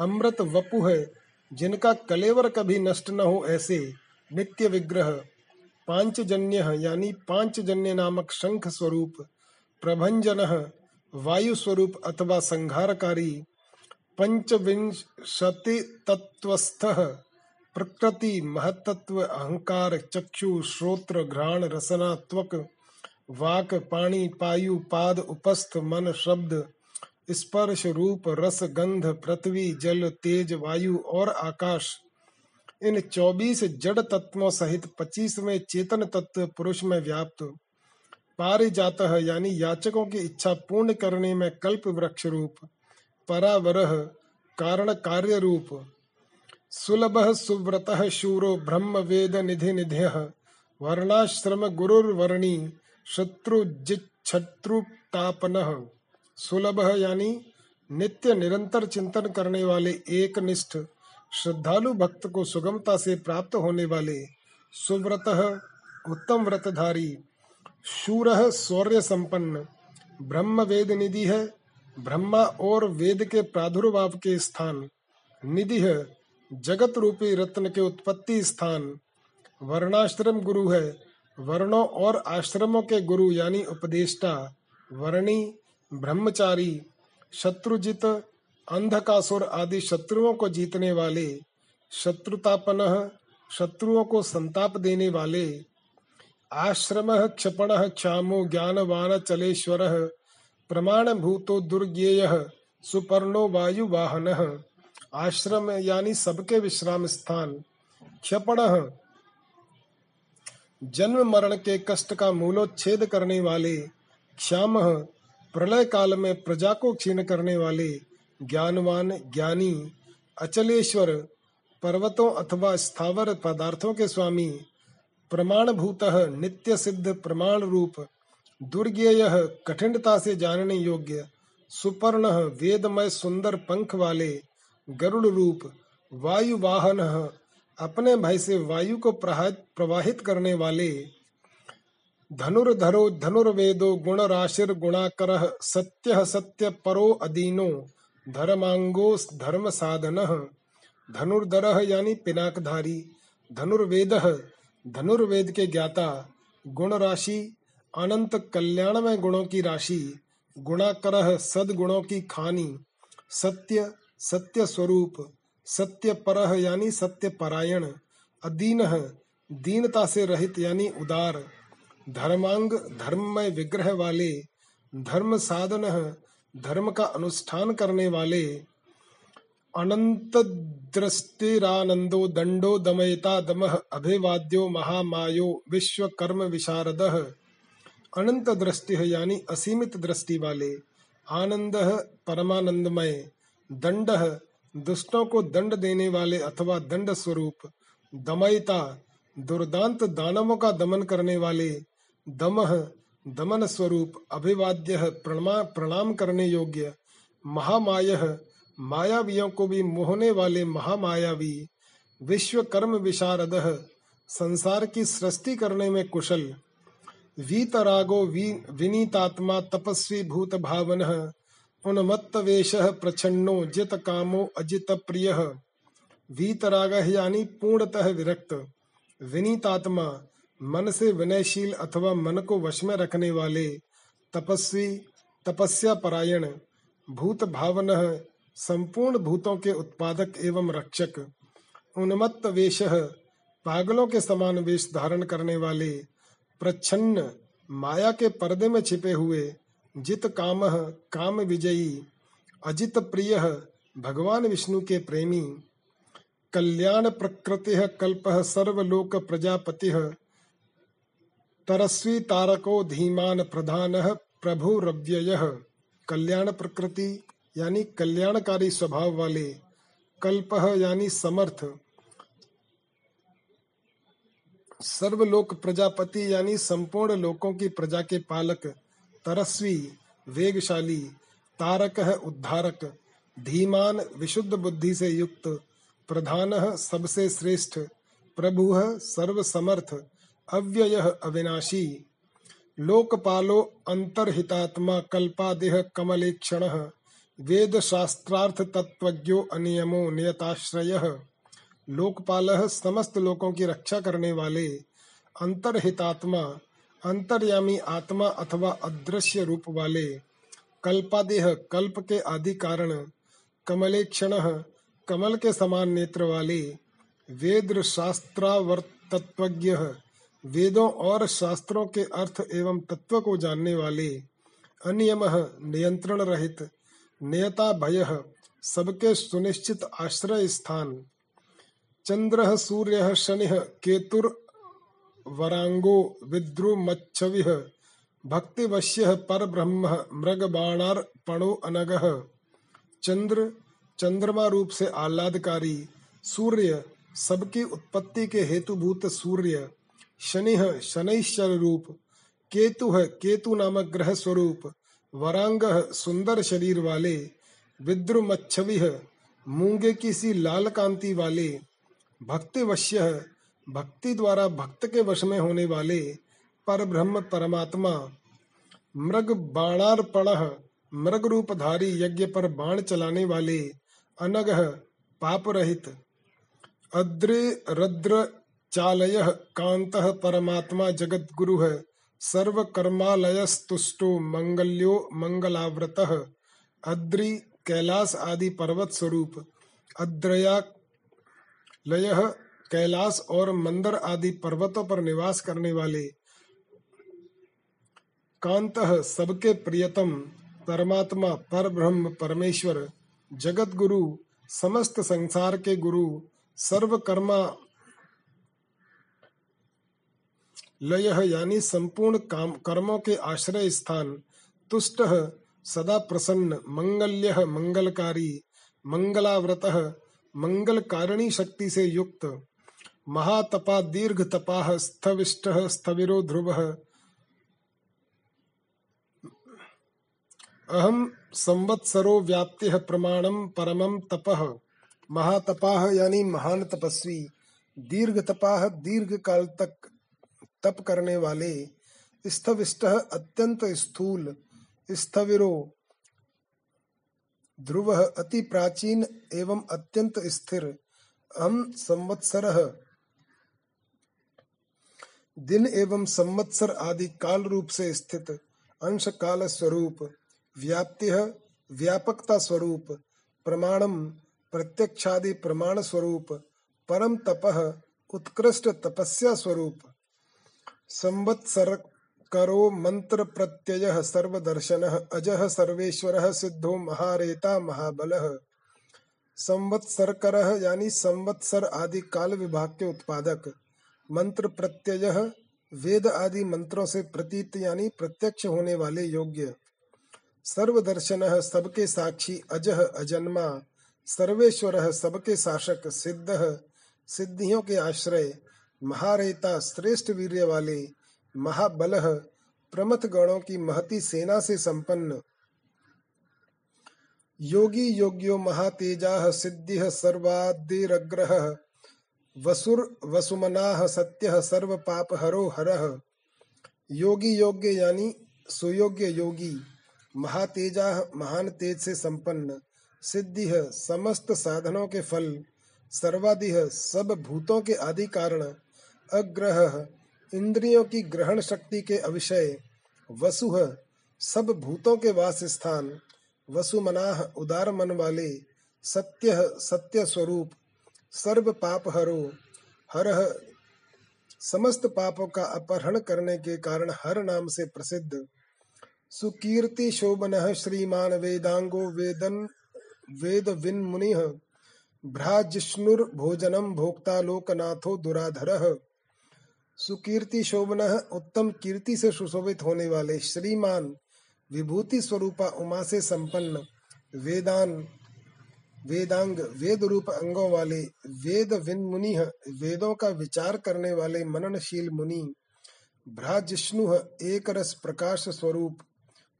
अमृत वपु है, जिनका कलेवर कभी नष्ट न हो, ऐसे नित्य विग्रह। पांचजन्य, यानी पांचजन्य नामक शंख स्वरूप। प्रभंजन, वायु स्वरूप अथवा संहारकारी पंचविंशति तत्वस्थ प्रकृति, महतत्व, अहंकार, चक्षु, श्रोत्र, घ्राण, रसना, त्वक, वाक, पाणी, पायु, पाद, उपस्थ, मन, शब्द, स्पर्श, रूप, रस, गंध, पृथ्वी, जल, तेज, वायु और आकाश। इन 24 जड़ तत्वों सहित 25 में चेतन तत्व पुरुष में व्याप्त। पारिजात, यानी याचकों की इच्छा पूर्ण करने में कल्प वृक्ष रूप, परावरह, कारण कार्य रूप सुलभ सुव्रत शूरो ब्रह्म वेद निधि निध्य वर्णाश्रम गुरुर्वर्णी शत्रु जिक्षत्रुतापन सुलभ यानी नित्य निरंतर चिंतन करने वाले एक निष्ठ श्रद्धालु भक्त को सुगमता से प्राप्त होने वाले सुव्रत उत्तम व्रतधारी, शूर शौर्य संपन्न, ब्रह्म वेद निधि है, ब्रह्मा और वेद के प्रादुर्भाव के स्थान निधि है। जगत रूपी रत्न के उत्पत्ति स्थान, वर्णाश्रम गुरु है, वर्णों और आश्रमों के गुरु यानी उपदेष्टा, वर्णी, ब्रह्मचारी, शत्रुजित, अंधकासुर आदि शत्रुओं को जीतने वाले, शत्रुतापन शत्रुओं को संताप देने वाले, आश्रम क्षपण क्षामो ज्ञानवान चलेश्वर प्रमाण भूतो दुर्गेय, सुपर्णो वायु वाहन आश्रम यानी सबके विश्राम स्थान। क्षपण। जन्म मरण के कष्ट का मूलोच्छेद करने वाले, क्षाम। प्रलय काल में प्रजा को क्षीण करने वाले, ज्ञानवान, ज्ञानी, अचलेश्वर, पर्वतों अथवा स्थावर पदार्थों के स्वामी प्रमाण भूत नित्य सिद्ध प्रमाण रूप दुर्ज्ञेय कठिनता से जानने योग्य, सुपर्ण वेदमय सुंदर पंख वाले गरुड़ रूप वायु वाहन अपने भय से वायु को प्रवाहित करने वाले धनुर्धरो, धनुर्वेदो गुण राशिर गुणाकर, सत्य सत्य, परो अदीनो धर्मांगो धर्म साधन धनुर्धर यानी पिनाकधारी, धनुर्वेद धनुर्वेद के ज्ञाता गुण राशि अनंत कल्याणमय गुणों की राशि, गुणाकर, सदगुणों की खानी, सत्य सत्य स्वरूप सत्य पर यानी सत्य परायण अधीन, दीनता से रहित यानी उदार, धर्मांग, धर्ममय विग्रह वाले, धर्म साधन, धर्म का अनुष्ठान करने वाले अनंत दृष्टिरानंदो दंडो दमयता दम अभिवाद्यो महामायो विश्व कर्म विशारद। अनंत दृष्टि यानी असीमित दृष्टि वाले, आनंद परमानंदमय दंड दुष्टों को दंड देने वाले अथवा दंड स्वरूप, दमयता, दुर्दांत दानवों का दमन करने वाले दमह दमन स्वरूप, अभिवाद्य प्रणमा, प्रणाम करने योग्य, महामाय मायावियों को भी मोहने वाले महामायावी विश्व कर्म विशारद संसार की सृष्टि करने में कुशल, वीतरागो वी, विनीतात्मा तपस्वी भूत भावन उन्मत्त वेश प्रछन्नो जित कामो अजित प्रिय वीतराग यानी पूर्णतः विरक्त। विनीतात्मा मन से विनयशील अथवा मन को वश में रखने वाले, तपस्वी तपस्या परायण भूत भावन संपूर्ण भूतों के उत्पादक एवं रक्षक। उन्मत्त वेश पागलों के समान वेश धारण करने वाले प्रच्छन्न माया के पर्दे में छिपे हुए जित काम काम विजयी, अजित प्रिय भगवान विष्णु के प्रेमी। कल्याण प्रकृति कल्प सर्वलोक प्रजापति। तरस्वी तारको धीमान प्रधान प्रभु रव्यय। कल्याण प्रकृति यानी कल्याणकारी स्वभाव वाले। कल्प यानी समर्थ। सर्वलोक प्रजापति यानी संपूर्ण लोकों की प्रजा के पालक। तरस्वी, वेगशाली, तारक उद्धारक, धीमान, विशुद्ध बुद्धि से युक्त, प्रधान सबसे श्रेष्ठ, प्रभु सर्व समर्थ अव्यय अविनाशी। लोकपालो अंतर्हितात्मा कल्पादेह कमलेक्षण वेद शास्त्रार्थ तत्वज्ञो अनियमो नियताश्रय। लोकपाल समस्त लोकों की रक्षा करने वाले अंतर्हितात्मा अंतर्यामी आत्मा अथवा अदृश्य रूप वाले कल्पादेह, कल्प के आदि कारण, कमलेक्षण, कमल के समान नेत्र वाले वेद शास्त्रावर्त तत्वज्ञ वेदों और शास्त्रों के अर्थ एवं तत्व को जानने वाले अनियम, नियंत्रण रहित, नियता भय, सबके सुनिश्चित आश्रय स्थान। चंद्र, सूर्य, शनि, केतुर वरांगो विद्रुमच्छवि। भक्तिवश्य पर ब्रह्म मृग बाणार्पणो अनग। चंद्र, चंद्रमा रूप से आह्लादकारी। सूर्य, सबकी उत्पत्ति के हेतुभूत सूर्य। शनि शनैश्चर रूप। केतु है, केतु नामक ग्रह स्वरूप। वरांग सुंदर शरीर वाले। विद्रुमच्छवि, मूँगे की सी लाल कांति वाले। भक्ति वश्य भक्ति द्वारा भक्त के वश में होने वाले पर ब्रह्म परमात्मा, मृग बाणार्पण मृग रूपधारी यज्ञ पर बाण चलाने वाले अनग पाप रहित अद्रे रद्र चालय कांत परमात्मा जगत गुरु है सर्व कर्मालयस्तुष्टो मंगल्यो मंगलाव्रत, अद्रि कैलाश आदि पर्वत स्वरूप, अद्रया लय कैलाश और मंदर आदि पर्वतों पर निवास करने वाले कांत सबके प्रियतम परमात्मा पर ब्रह्म परमेश्वर जगत गुरु समस्त संसार के गुरु सर्व कर्मा लय, यानी संपूर्ण काम, कर्मों के आश्रय स्थान, तुष्ट सदा प्रसन्न, मंगल्य मंगलकारी, मंगलाव्रत मंगल कारिणी शक्ति से युक्त। महातपा दीर्घ तपा स्थविष्ट स्थविरो ध्रुव अहम संवत्सरो व्याप्ति प्रमाणम परमम तपह महातपाह यानी महान तपस्वी। दीर्घ तपाह दीर्घ काल तक तप करने वाले। स्थविष्ट अत्यंत स्थूल। स्थविरो। ध्रुव अति प्राचीन एवं अत्यंत स्थिर। अहम संवत्सर दिन एवं संवत्सर आदि काल रूप से स्थित अंश काल स्वरूप व्याप्ति व्यापकता स्वरूप, प्रमाणम प्रत्यक्षादि प्रमाण स्वरूप, परम तपह उत्कृष्ट तपस्या स्वरूप। संवत्सर करो मंत्र प्रत्यय सर्वदर्शन अजह सर्वेश्वर सिद्धो महारेता महाबल। संवत्सर कर यानी संवत्सर आदि काल विभाग के उत्पादक। मंत्र प्रत्यय, वेद आदि मंत्रों से प्रतीत यानी प्रत्यक्ष होने वाले योग्य। सर्वदर्शन सबके साक्षी अजह अजन्मा, सर्वेश्वर सबके शासक सिद्ध, सिद्धियों के आश्रय, महारेता श्रेष्ठ वीर्य वाले, महाबल, प्रमथ गणों की महती सेना से संपन्न। योगी योग्यो महातेजा सिद्धि सर्वादिग्रह वसुर वसुमना सत्य सर्व पाप हरो हर। योगी योग्य यानी सुयोग्य योगी, महातेजा महान तेज से संपन्न, सिद्धि समस्त साधनों के फल सर्वाधिह सब भूतों के आदि कारण, अग्रह इंद्रियों की ग्रहण शक्ति के अविषय वसुह सब भूतों के वास स्थान वसुमनाह उदार मन वाले, सत्य सत्य स्वरूप सर्व पाप हरो हर समस्त पापों का अपहरण करने के कारण हर नाम से प्रसिद्ध। सुकीर्ति शोभन श्रीमान वेदांगो वेदन, वेद विन मुनि भ्राजिष्णुर्भोजनम भोक्ता लोकनाथो दुराधर। सुकीर्ति शोभन उत्तम कीर्ति से सुशोभित होने वाले श्रीमान विभूति स्वरूपा उमा से संपन्न वेदान वेदांग वेद रूप अंगों वाले वेद विन मुनि वेदों का विचार करने वाले मननशील मुनि, भ्राजिष्णु एक रस प्रकाश स्वरूप,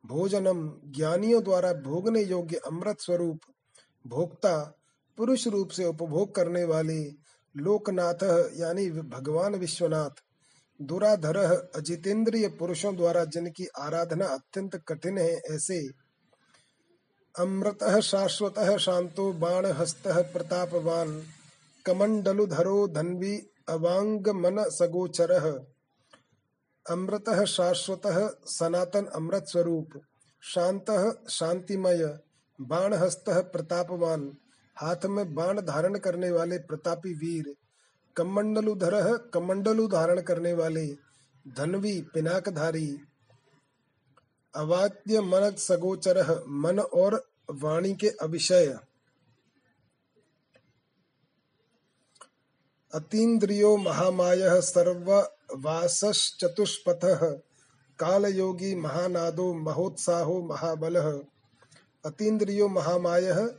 भोजनम ज्ञानियों द्वारा भोगने योग्य अमृत स्वरूप, भोक्ता, पुरुष रूप से उपभोग करने वाले लोकनाथ, यानी भगवान विश्वनाथ, दुराधर, अजितेंद्रिय पुरुषों द्वारा जिनकी आराधना अत्यंत कठिन है, ऐसे अमृत शाश्वत शांतो बाण हस्त प्रतापवान। कमंडलुधरो धन्वी अवांग मन सगोचर अमृत शाश्वत सनातन अमृत स्वरूप शांत शांतिमय बाण हस्त प्रतापवान। हाथ में बाण धारण करने वाले प्रतापी वीर। कमंडलुधर कमंडलु धारण करने वाले धनवी पिनाकधारी। अवाद्य मन सगोचर, मन और वाणी के अविषय। अतीन्द्रियो महामाय काल योगी महानादो महोत्साहो महाबल। अतीन्द्रियो महामाय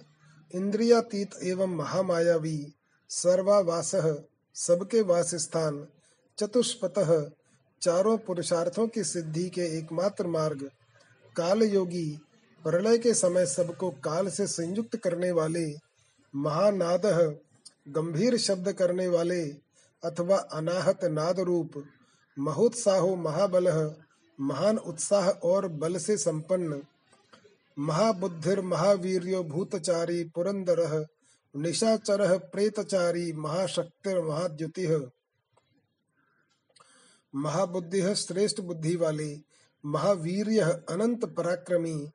इंद्रियातीत एवं महामायावी सर्वावास सबके वास स्थान चतुष्पथ, चारों पुरुषार्थों की सिद्धि के एकमात्र मार्ग। काल योगी प्रलय के समय सबको काल से संयुक्त करने वाले महानाद, गंभीर शब्द करने वाले अथवा अनाहत नाद रूप महोत्साहो महाबल, महान उत्साह और बल से संपन्न, महाबुद्धिर महावीर्यो भूतचारी पुरंदर, निशाचर प्रेतचारी महाशक्तिर महाद्युति। महाबुद्धि श्रेष्ठ बुद्धि वाले महावीर अनंत पराक्रमी,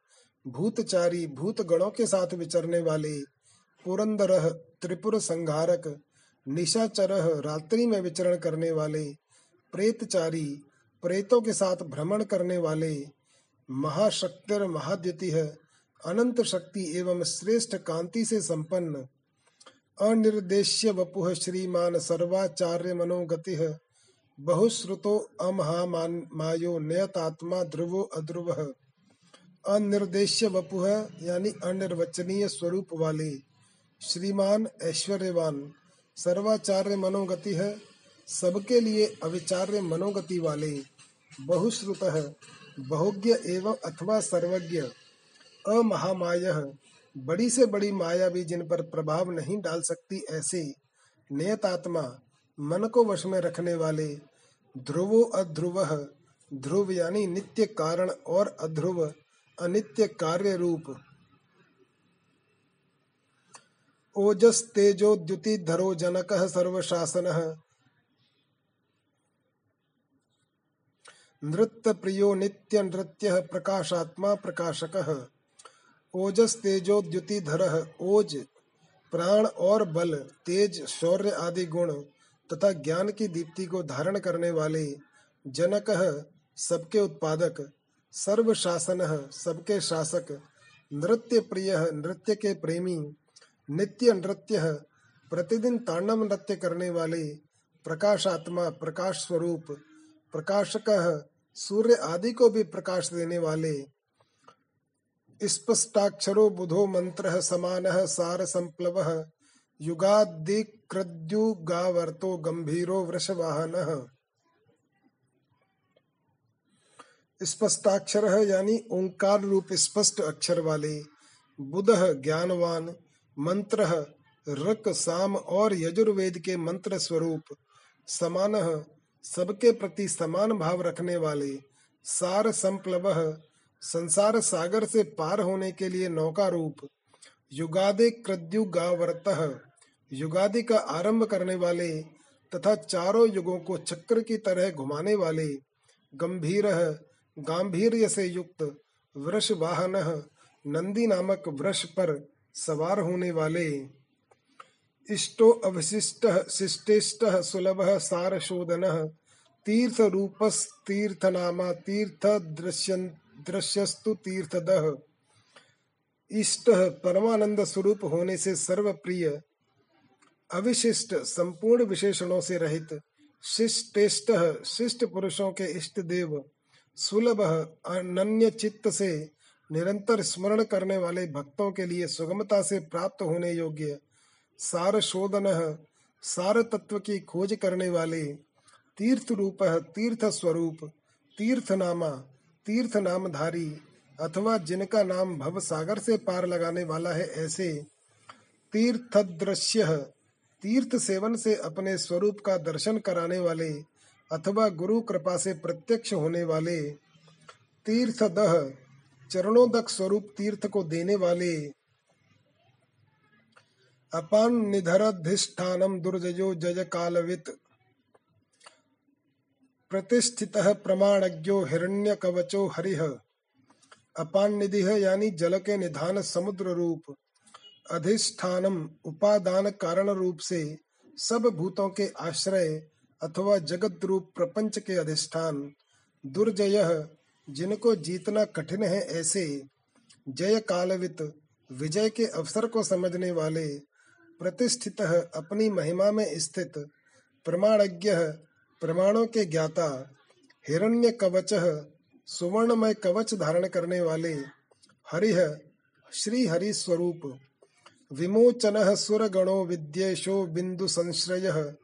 भूतचारी भूत गणों के साथ विचरने वाले पुरंदर त्रिपुर संहारक निशाचर रात्रि में विचरण करने वाले, प्रेतचारी प्रेतों के साथ भ्रमण करने वाले, महाशक्तिर महाद्युति अनंत शक्ति एवं श्रेष्ठ कांति से संपन्न, अनिर्देश्य वपुह श्रीमान सर्वाचार्य मनोगति बहुश्रुतो अमहामायो नियतात्मा ध्रुवो अध्रुव। अनिर्देश्य वपुह यानी अनिर्वचनीय स्वरूप वाले। श्रीमान ऐश्वर्यवान, सर्वाचार्य मनोगति है सबके लिए अविचार्य मनोगति वाले। बहुश्रुत, बहुज्ञ एवं अथवा सर्वज्ञ। अमहामाय, बड़ी से बड़ी माया भी जिन पर प्रभाव नहीं डाल सकती ऐसे। नियतात्मा मन को वश में रखने वाले ध्रुवो अध्रुव, ध्रुव यानी नित्य कारण और अध्रुव अनित्य कार्य रूप। ओजस तेजो द्युति धरो जनक सर्वशासन। नृत्य प्रियो नित्य नृत्य प्रकाशात्मा प्रकाशक। ओजस तेजो द्युतिधर ओज, प्राण और बल, तेज, शौर्य आदि गुण तथा ज्ञान की दीप्ति को धारण करने वाले जनक सबके उत्पादक सर्व शासन सबके शासक, नृत्य प्रिय नृत्य के प्रेमी, नित्य नृत्य प्रतिदिन तांडव नृत्य करने वाले, प्रकाशात्मा, प्रकाश स्वरूप, प्रकाशक सूर्य आदि को भी प्रकाश देने वाले, स्पष्टाक्षरो बुधो मंत्र समान सार संप्लव युगादिकृद्युगावर्तो गंभीरो वृषवाहन। स्पष्टाक्षर यानी ओंकार रूप स्पष्ट अक्षर वाले। बुध ज्ञानवान, मंत्र रक, साम और यजुर्वेद के मंत्र स्वरूप। समान सबके प्रति समान भाव रखने वाले। सार संप्लव संसार सागर से पार होने के लिए नौका रूप। युगादे कृद्युगावर्त युगादि का आरंभ करने वाले तथा चारों युगों को चक्र की तरह घुमाने वाले गंभीर गांधीर्य से युक्त वृष वाहन नंदी नामक वृष पर सवार होने वाले। इष्टो अवशिष्ट शिष्टेष्ट सुलभ सार शोधन तीर्थ रूपस तीर्थ नामा तीर्थ दृश्य दृश्यस्तु तीर्थदह इष्ट परमानंद स्वरूप होने से सर्व प्रिय अविशिष्ट, संपूर्ण विशेषणों से रहित, शिष्टेष्ट, शिष्ट पुरुषों के इष्ट देव, सुलभ, अनन्य चित्त से निरंतर स्मरण करने वाले भक्तों के लिए सुगमता से प्राप्त होने योग्य सार शोधन सार तत्व की खोज करने वाले तीर्थ रूप तीर्थ स्वरूप तीर्थ नामा तीर्थ नामधारी अथवा जिनका नाम भव सागर से पार लगाने वाला है ऐसे तीर्थ दृश्य तीर्थ सेवन से अपने स्वरूप का दर्शन कराने वाले अथवा गुरु कृपा से प्रत्यक्ष होने वाले तीर्थ दह चरणोदक स्वरूप तीर्थ को देने वाले अपान निधरधिष्ठानम दुर्जयो जय कालवित प्रतिष्ठित प्रमाणज्ञो हिरण्य कवचो हरिह अपान निधि यानी जल के निधान समुद्र रूप। अधिष्ठानम उपादान कारण रूप से सब भूतों के आश्रय अथवा जगत रूप प्रपंच के अधिष्ठान। दुर्जय, जिनको जीतना कठिन है ऐसे जय कालवित विजय के अवसर को समझने वाले प्रतिष्ठित अपनी महिमा में स्थित प्रमाणज्ञ, प्रमाणों के ज्ञाता, हिरण्य कवच, सुवर्णमय कवच धारण करने वाले हरिह श्री हरि स्वरूप विमोचन सुर गणो विद्येशो बिंदु संश्रय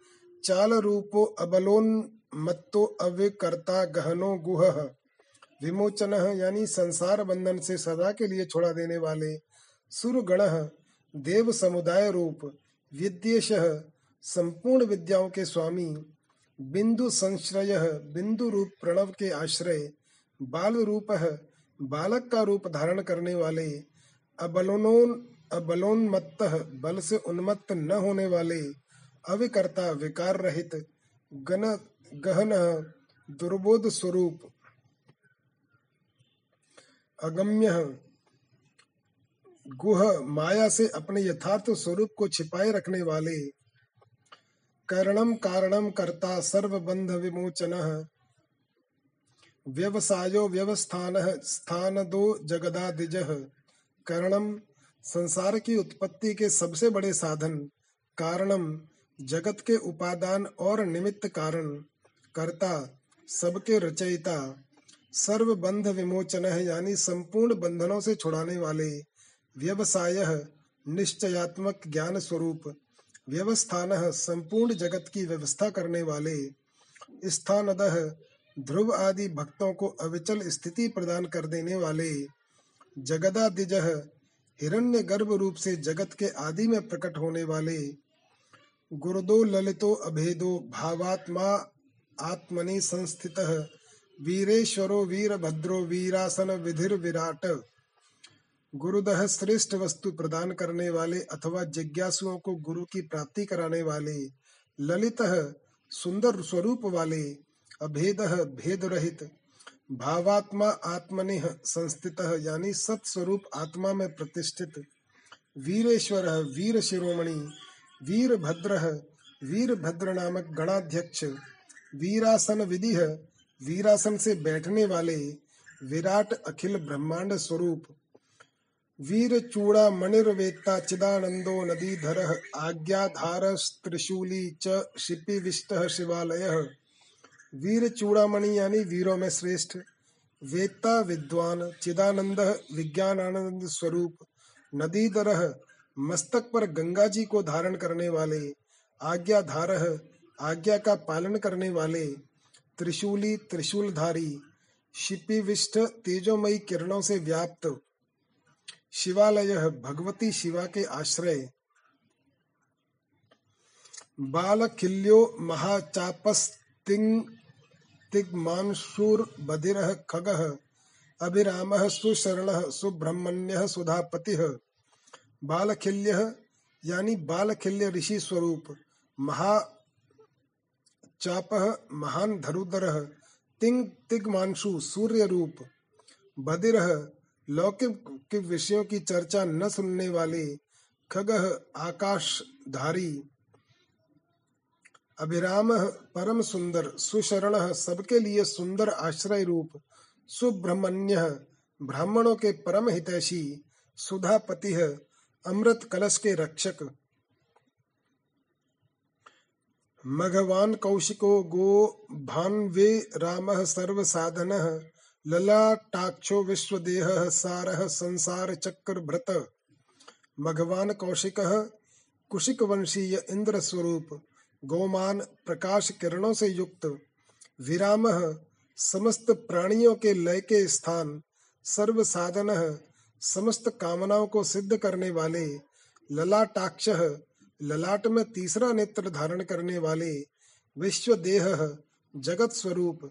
चाल रूपो अबलोन मत्तो अविकर्ता गहनो गुह। विमोचन यानी संसार बंधन से सदा के लिए छोड़ा देने वाले सुरगण। देव समुदाय रूप विद्येश संपूर्ण विद्याओं के स्वामी। बिंदु संश्रय बिंदु रूप प्रणव के आश्रय। बाल रूप बालक का रूप धारण करने वाले अबलोनोन अबलोन्मत्त बल से उन्मत्त न होने वाले अविकर्ता विकार रहित गन गहन दुर्बोध स्वरूप अगम्य गुह माया से अपने यथार्थ स्वरूप को छिपाए रखने वाले करणम कारणम कर्ता सर्वबंध विमोचन व्यवसायो व्यवस्थान स्थान दो जगदादिज करणम संसार की उत्पत्ति के सबसे बड़े साधन, कारणम, जगत के उपादान और निमित्त कारण, कर्ता, सबके रचयिता सर्व बंध विमोचन यानी संपूर्ण बंधनों से छुड़ाने वाले, व्यवसाय, निश्चयात्मक ज्ञान स्वरूप, व्यवस्थान, संपूर्ण जगत की व्यवस्था करने वाले स्थानदह ध्रुव आदि भक्तों को अविचल स्थिति प्रदान कर देने वाले, जगदादिज हिरण्य गर्भ रूप से जगत के आदि में प्रकट होने वाले गुरुदो ललितो अभेदो भावात्मा आत्मनि संस्थित वीरेश्वरो वीरभद्रो वीरासन विधिर विराट। गुरुदह श्रेष्ठ वस्तु प्रदान करने वाले अथवा जिज्ञासुओं को गुरु की प्राप्ति कराने वाले, ललित सुंदर स्वरूप वाले, अभेद भेद रहित भावात्मा आत्मनि संस्थित, यानी सत्स्वरूप आत्मा में प्रतिष्ठित। वीरेश्वर, वीर शिरोमणि, वीर भद्र वीर भद्र नामक गणाध्यक्ष, वीरासन विधि, वीरासन से बैठने वाले, विराट अखिल ब्रह्मांड स्वरूप। वीर चूड़ा मणिर्वेत्ता चिदानंदो नदीधर आज्ञाधार त्रिशूली च शिपिविष्ट शिवालय। वीर चूड़ामणि यानी वीरों में श्रेष्ठ। वेत्ता विद्वान, चिदानंद विज्ञान आनंद स्वरूप नदीधर मस्तक पर गंगा जी को धारण करने वाले आज्ञाधार आज्ञा का पालन करने वाले, त्रिशूली, त्रिशूलधारी, शिपिविष्ट, तेजोमयी किरणों से व्याप्त, शिवालय, भगवती शिवा के आश्रय। बालखिल्यो महाचापस्तिंग तिग्मांशुर्बधिरः खगः अभिरामः सुशरणः, सुब्रह्मण्यः सुधापतिः। बालखिल्यः, यानी बालखिल्य ऋषि स्वरूप, महा चापह महान धरुधरः तिंग तिग्मांशु सूर्य रूप बधिरः, लौकिक विषयों की चर्चा न सुनने वाले खगह आकाशधारी। अभिराम परम सुंदर, सुशरण सबके लिए सुंदर आश्रय रूप, सुब्रह्मण्य ब्राह्मणों के परम हितैषी, सुधापति अमृत कलश के रक्षक। मघवान कौशिको गो भान्वे राम सर्व साधन ललाटाक्षो विश्वदेह सारः संसार चक्र भ्रत मघवान कौशिक कुशिक वंशीय इंद्र स्वरूप। गोमान प्रकाश किरणों से युक्त विराम समस्त प्राणियों के लय के स्थान सर्व साधन समस्त कामनाओं को सिद्ध करने वाले, ललाटाक्ष, ललाट में तीसरा नेत्र धारण करने वाले विश्व देह जगत स्वरूप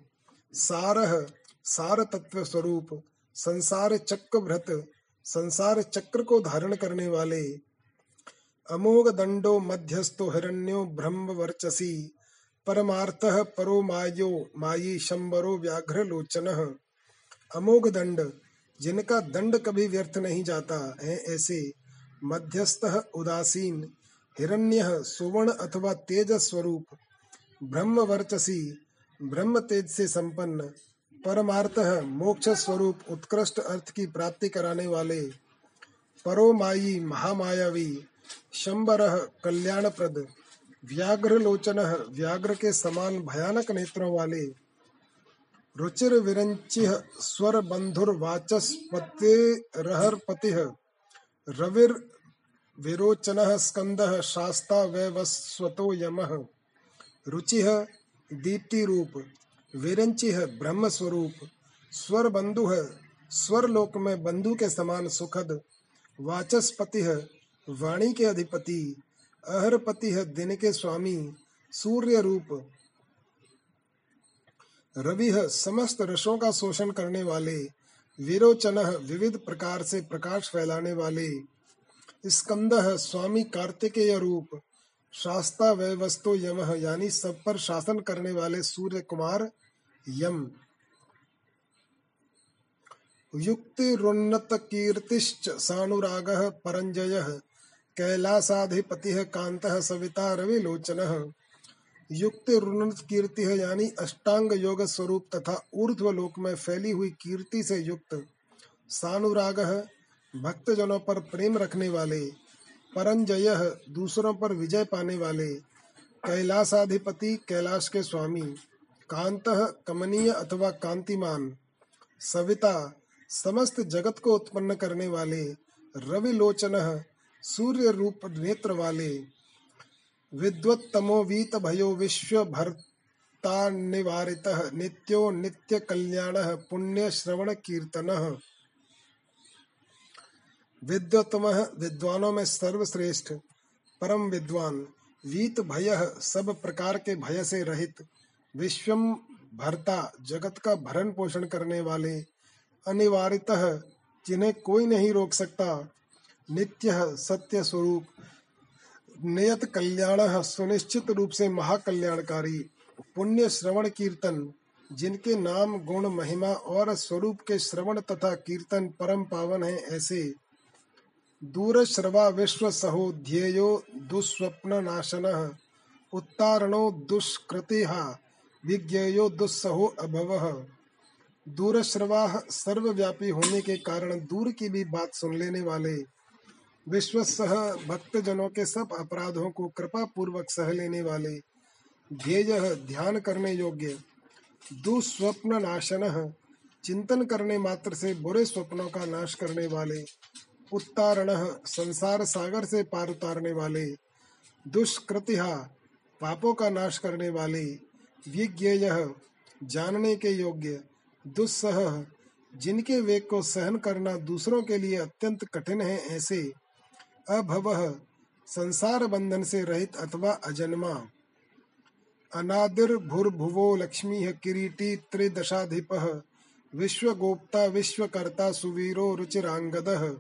सारह सार तत्व स्वरूप संसार चक्र भ्रत संसार चक्र को धारण करने वाले अमोघ दंडो मध्यस्थो हिरण्यो ब्रह्म वर्चसी परमार्थ परो मायो, मायी शंबरो व्याघ्र लोचन अमोघ दंड जिनका दंड कभी व्यर्थ नहीं जाता, है ऐसे। मध्यस्थ उदासीन, हिरण्य सुवर्ण अथवा तेज स्वरूप। ब्रह्म वर्चसी ब्रह्म तेज से संपन्न। परमार्थ मोक्ष स्वरूप, उत्कृष्ट अर्थ की प्राप्ति कराने वाले। परोमायी महामायावी शंबर कल्याणप्रद व्याघ्र लोचन व्याघ्र के समान भयानक नेत्रों वाले रुचिर विरंचि स्वर बंधुर वाचस्पति रहर पति रविर विरोचन स्कंद शास्ता वैवस्वतो यम, रुचि दीप्ति रूप विरंचि ब्रह्म स्वरूप स्वर बंधु स्वर लोक में बंधु के समान सुखद, वाचस्पति वाणी के अधिपति अहरपति है दिन के स्वामी, सूर्य रूप। रवि है समस्त रसों का शोषण करने वाले, विरोचन विविध प्रकार से प्रकाश फैलाने वाले। स्कंद स्वामी कार्तिकेय रूप। शास्ता वस्तु यम यानी सब पर शासन करने वाले सूर्य कुमार यम। युक्तिरुन्नत कीर्तिश्च सानुराग परंजय। कैलासाधिपति कांत सविता रविलोचन युक्तिरुन्नत कीर्ति है, यानी अष्टांग योग स्वरूप तथा ऊर्ध्व लोक में फैली हुई कीर्ति से युक्त सानुराग भक्त जनों पर प्रेम रखने वाले, परंजय दूसरों पर विजय पाने वाले, कैलासाधिपति कैलाश के स्वामी, कांत कमनीय अथवा कांतिमान, सविता, समस्त जगत को उत्पन्न करने वाले, रवि लोचन सूर्य रूप नेत्र वाले विद्वत्तमो वीत भयो विश्व भरता निवारित नित्यो नित्य कल्याण पुण्य श्रवण कीर्तन। विद्वतम विद्वानों में सर्वश्रेष्ठ, परम विद्वान, वीत भय सब प्रकार के भय से रहित विश्वम भरता, जगत का भरण पोषण करने वाले, अनिवारित, जिन्हें कोई नहीं रोक सकता नित्य सत्य स्वरूप नियत कल्याण सुनिश्चित रूप से महाकल्याणकारी, पुण्य श्रवण कीर्तन, जिनके नाम गुण, महिमा और स्वरूप के श्रवण तथा कीर्तन परम पावन है, ऐसे दूर श्रवा विश्व सहो ध्येयो दुस्वप्न नाशन उत्तारणो दुष्कृति, विज्ञेयो दुस्सहो अभव। दूरश्रवा सर्वव्यापी होने के कारण दूर की भी बात सुन लेने वाले विश्वसह भक्त जनों के सब अपराधों को कृपा पूर्वक सह लेने वाले ध्येय ध्यान करने योग्य दुस्वप्न नाशन चिंतन करने मात्र से बुरे स्वप्नों का नाश करने वाले, उत्तारण संसार सागर से पार उतारने वाले, दुष्कृतिहा पापों का नाश करने वाले, विज्ञेय जानने के योग्य, दुस्सह जिनके वेग को सहन करना दूसरों के लिए अत्यंत कठिन है, ऐसे अभव, संसार बंधन से रहित अथवा अजन्मा। अनादिर भुवो लक्ष्मी किरीटी त्रिदशाधिप, विश्वगोप्ता, विश्वकर्ता, सुवीरो, रुचिरांगद।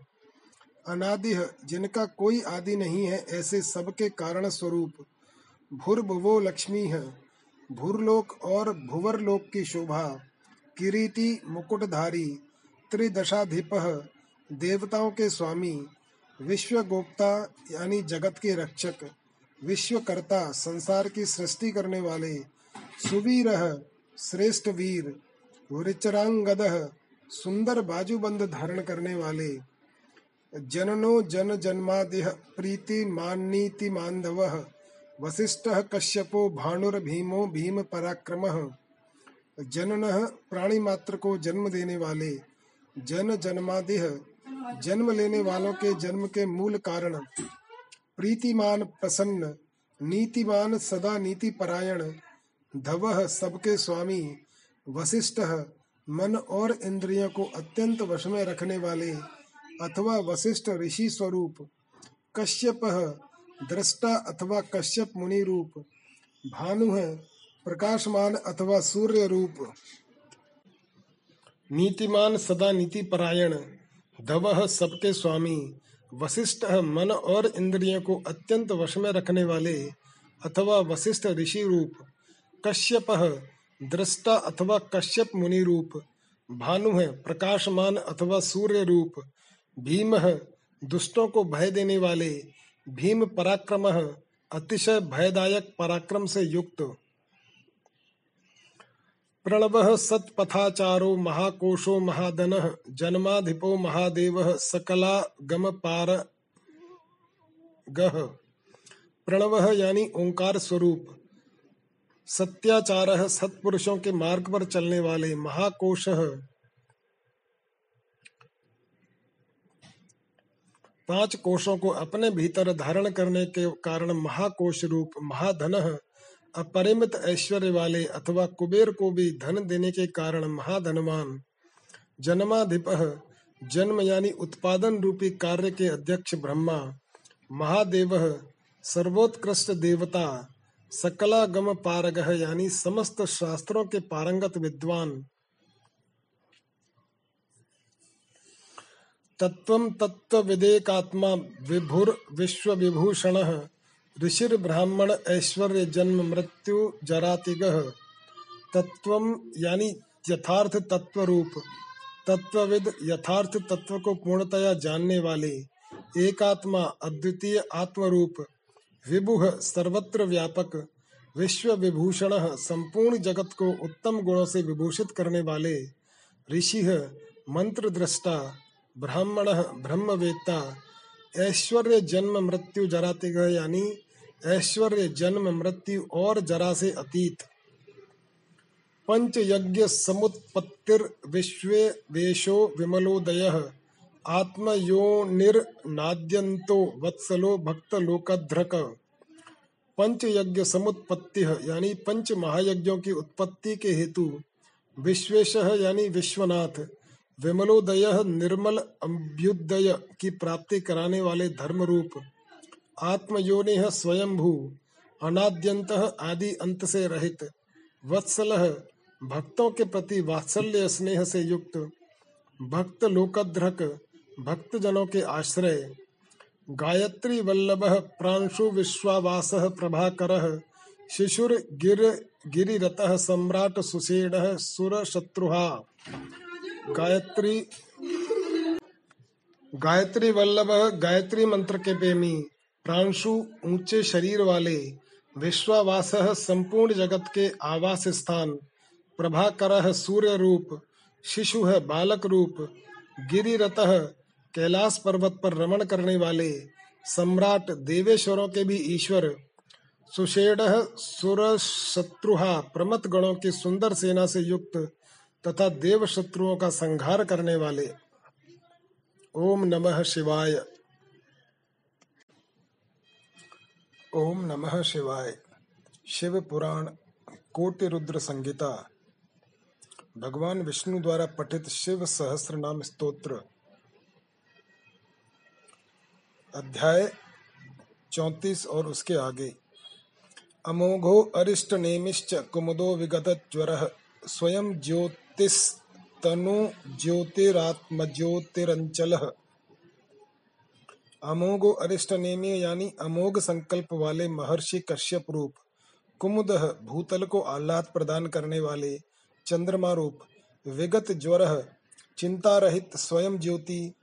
अनादि, जिनका कोई आदि नहीं है, ऐसे सबके कारण स्वरूप भूर्भुवो लक्ष्मी है भूरलोक और भुवरलोक की शोभा। किरीटी मुकुटधारी, त्रिदशाधिप, देवताओं के स्वामी। विश्वगोप्ता यानी जगत के रक्षक, विश्वकर्ता, संसार की सृष्टि करने वाले सुवीर श्रेष्ठ वीर ऋचरांगद सुंदर बाजूबंद धारण करने वाले जननो जन जन्मादिह प्रीति मान्नीति मांधव वशिष्ठ कश्यपो भानुर भीमो भीम पराक्रम। जनन प्राणी मात्र को जन्म देने वाले जन जन्मादिह जन्म लेने वालों के जन्म के मूल कारण, प्रीतिमान प्रसन्न, नीतिमान सदा नीति परायण, धव सबके स्वामी वशिष्ठ मन और इंद्रियों को अत्यंत वश में रखने वाले अथवा वशिष्ठ ऋषि स्वरूप, कश्यप दृष्टा अथवा कश्यप मुनि रूप, भानु है प्रकाशमान अथवा सूर्य रूप। नीतिमान सदा नीति परायण। धव सबके स्वामी वशिष्ठ मन और इंद्रियों को अत्यंत वश में रखने वाले अथवा वशिष्ठ ऋषि रूप, कश्यप दृष्टा अथवा कश्यप मुनि रूप, भानु है प्रकाशमान अथवा सूर्य रूप, भीम दुष्टों को भय देने वाले, भीम पराक्रम अतिशय भयदायक पराक्रम से युक्त। प्रणव सत्पथाचारो महाकोशो महादन जन्माधिपो महादेव, सकला गम पार गह प्रणव यानी ओंकार स्वरूप। सत्याचार सत्पुरुषों के मार्ग पर चलने वाले महाकोश पाँच कोशों को अपने भीतर धारण करने के कारण महाकोश रूप महाधन अपरिमित ऐश्वर्य वाले अथवा कुबेर को भी धन देने के कारण महाधनवान। जन्माधिप, जन्म यानी उत्पादन रूपी कार्य के अध्यक्ष ब्रह्मा। महादेव, सर्वोत्कृष्ट देवता। सकलागम पारग, यानी समस्त शास्त्रों के पारंगत विद्वान। तत्व तत्व विदेकात्मा विभुर विश्व विभूषण ऋषिर ब्राह्मण ऐश्वर्य जन्म मृत्यु जरातिग। तत्व यानी यथार्थ तत्व रूप तत्वविद यथार्थ तत्व को पूर्णतया जानने वाले। एकात्मा अद्वितीय आत्मरूप। विभुह सर्वत्र व्यापक। विश्व विभूषण संपूर्ण जगत को उत्तम गुणों से विभूषित करने वाले। ऋषि मंत्र दृष्टा ब्राह्मण ब्रह्मवेत्ता। ऐश्वर्य जन्म मृत्यु जरातिग यानी ऐश्वर्य, जन्म, मृत्यु और जरा से अतीत। पंच यज्ञ समुत्पत्तिर विश्व वेशो विमलोदय। आत्मयोनिर्नाद्यन्तो वत्सलो भक्त लोकध्रक पंच यज्ञ समुत्पत्ति, यानी पंच महायज्ञों की उत्पत्ति के हेतु विश्वेश, यानी विश्वनाथ। विमलोदय निर्मल अभ्युदय की प्राप्ति कराने वाले धर्म रूप आत्मयोनि स्वयंभू अनाद्यंत आदि अंत से रहित, वत्सल भक्तों के प्रति वात्सल्य स्नेह से युक्त, भक्त लोकध्रक भक्त जनों के आश्रय, गायत्री वल्लभ प्रांशु विश्वावास प्रभाकर, शिशुर गिर गिरिरत सम्राट सुषेण सुर शत्रुहा। गायत्री गायत्री वल्लभ गायत्री मंत्र के प्रेमी प्रांशु ऊँचे शरीर वाले विश्वावास संपूर्ण जगत के आवास स्थान, प्रभाकर सूर्य रूप, शिशु है बालक रूप गिरिरत कैलाश पर्वत पर रमण करने वाले सम्राट देवेश्वरों के भी ईश्वर सुषेण सुर शत्रुहा प्रमत गणों की सुंदर सेना से युक्त तथा देव शत्रुओं का संहार करने वाले। ओम नमः शिवाय। ओम नमः शिवाय। शिव पुराण कोटि रुद्र संगीता भगवान विष्णु द्वारा पठित शिव सहस्र नाम स्तोत्र। अध्याय चौतीस और उसके आगे। अमोघो अरिष्ट नेमिश्च कुमुदो विगत ज्वर। स्वयं ज्योतिस्तनु ज्योतिरात्म ज्योतिरंचल अमोघो अरिष्ट नेमी यानी अमोघ संकल्प वाले महर्षि कश्यप रूप, कुमुद भूतल को आह्लाद प्रदान करने वाले चंद्रमा रूप, विगत ज्वर चिंता रहित स्वयं ज्योति,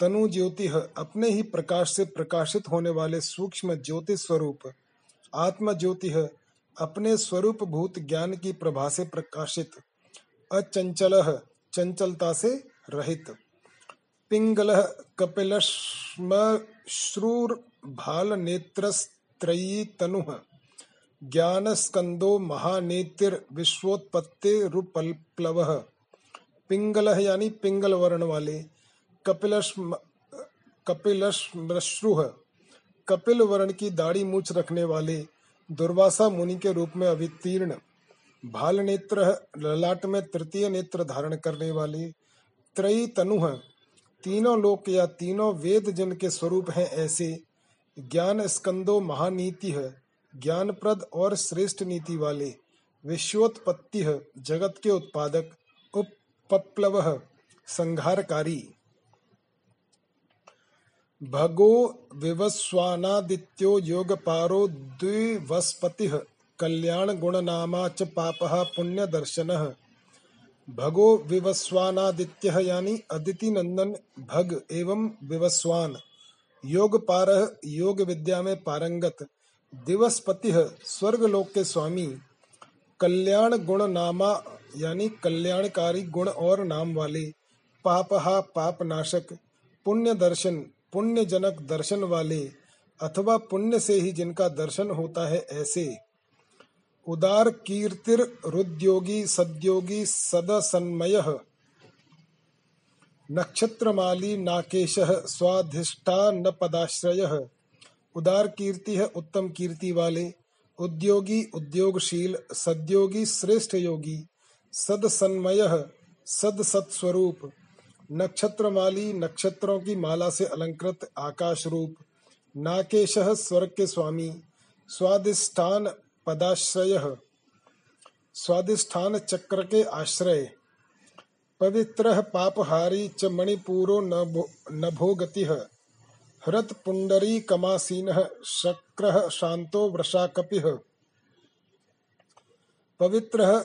तनु ज्योति अपने ही प्रकाश से प्रकाशित होने वाले सूक्ष्म ज्योति स्वरूप, आत्म ज्योति अपने स्वरूप भूत ज्ञान की प्रभा से प्रकाशित, अचंचल चंचलता से रहित। पिंगल कपिल श्रूर भाल नेत्रस्त्रयी तनु ज्ञान स्कंदो महानेतिर विश्वोत्पत्तिरुपल्प्लव पिंगल यानी पिंगल वर्ण वाले कपिलश कपिलश्मश्रु कपिल वर्ण की दाढ़ी मूछ रखने वाले दुर्वासा मुनि के रूप में अवितीर्ण भाल नेत्र ललाट में तृतीय नेत्र धारण करने वाले त्रयी तनु तीनों लोक या तीनों वेद जन के स्वरूप हैं ऐसे। ज्ञान स्कंदो महानीति है, ज्ञानप्रद और श्रेष्ठ नीति वाले। विश्वोत्पत्ति जगत के उत्पादक उपप्लव संहारकारी। भगो विवस्वानादित्यो योगपारो द्विवस्पति कल्याण गुणनामा च पाप पुण्य दर्शन भगो विवस्वानादित्य यानी अदिति नंदन भग एवं विवस्वान। योग पार योग विद्या में पारंगत दिवसपति स्वर्ग लोक के स्वामी। कल्याण गुण नामा यानी कल्याणकारी गुण और नाम वाले। पापहा पाप नाशक पुण्य दर्शन पुण्य जनक दर्शन वाले। अथवा पुण्य से ही जिनका दर्शन होता है ऐसे। उदार कीर्तिर रुद्योगी सद्योगी सदसन्मय। नक्षत्रमाली नाकेश पदाश्रय। उदार कीर्ति है उत्तम कीर्ति वाले। उद्योगी उद्योगशील, सद्योगी श्रेष्ठ योगी। सदसन्मय सद सत स्वरूप नक्षत्रमाली नक्षत्रों की माला से अलंकृत आकाश रूप नाकेश स्वर्ग के स्वामी। स्वादिष्ठान पदाश्रय। स्वादिष्ठान चक्र के आश्रय। पवित्र पापहारी च मणिपूरो नभो गति हृत पुंडरी कमासीन शक्र शांतो वृषा कपि पवित्र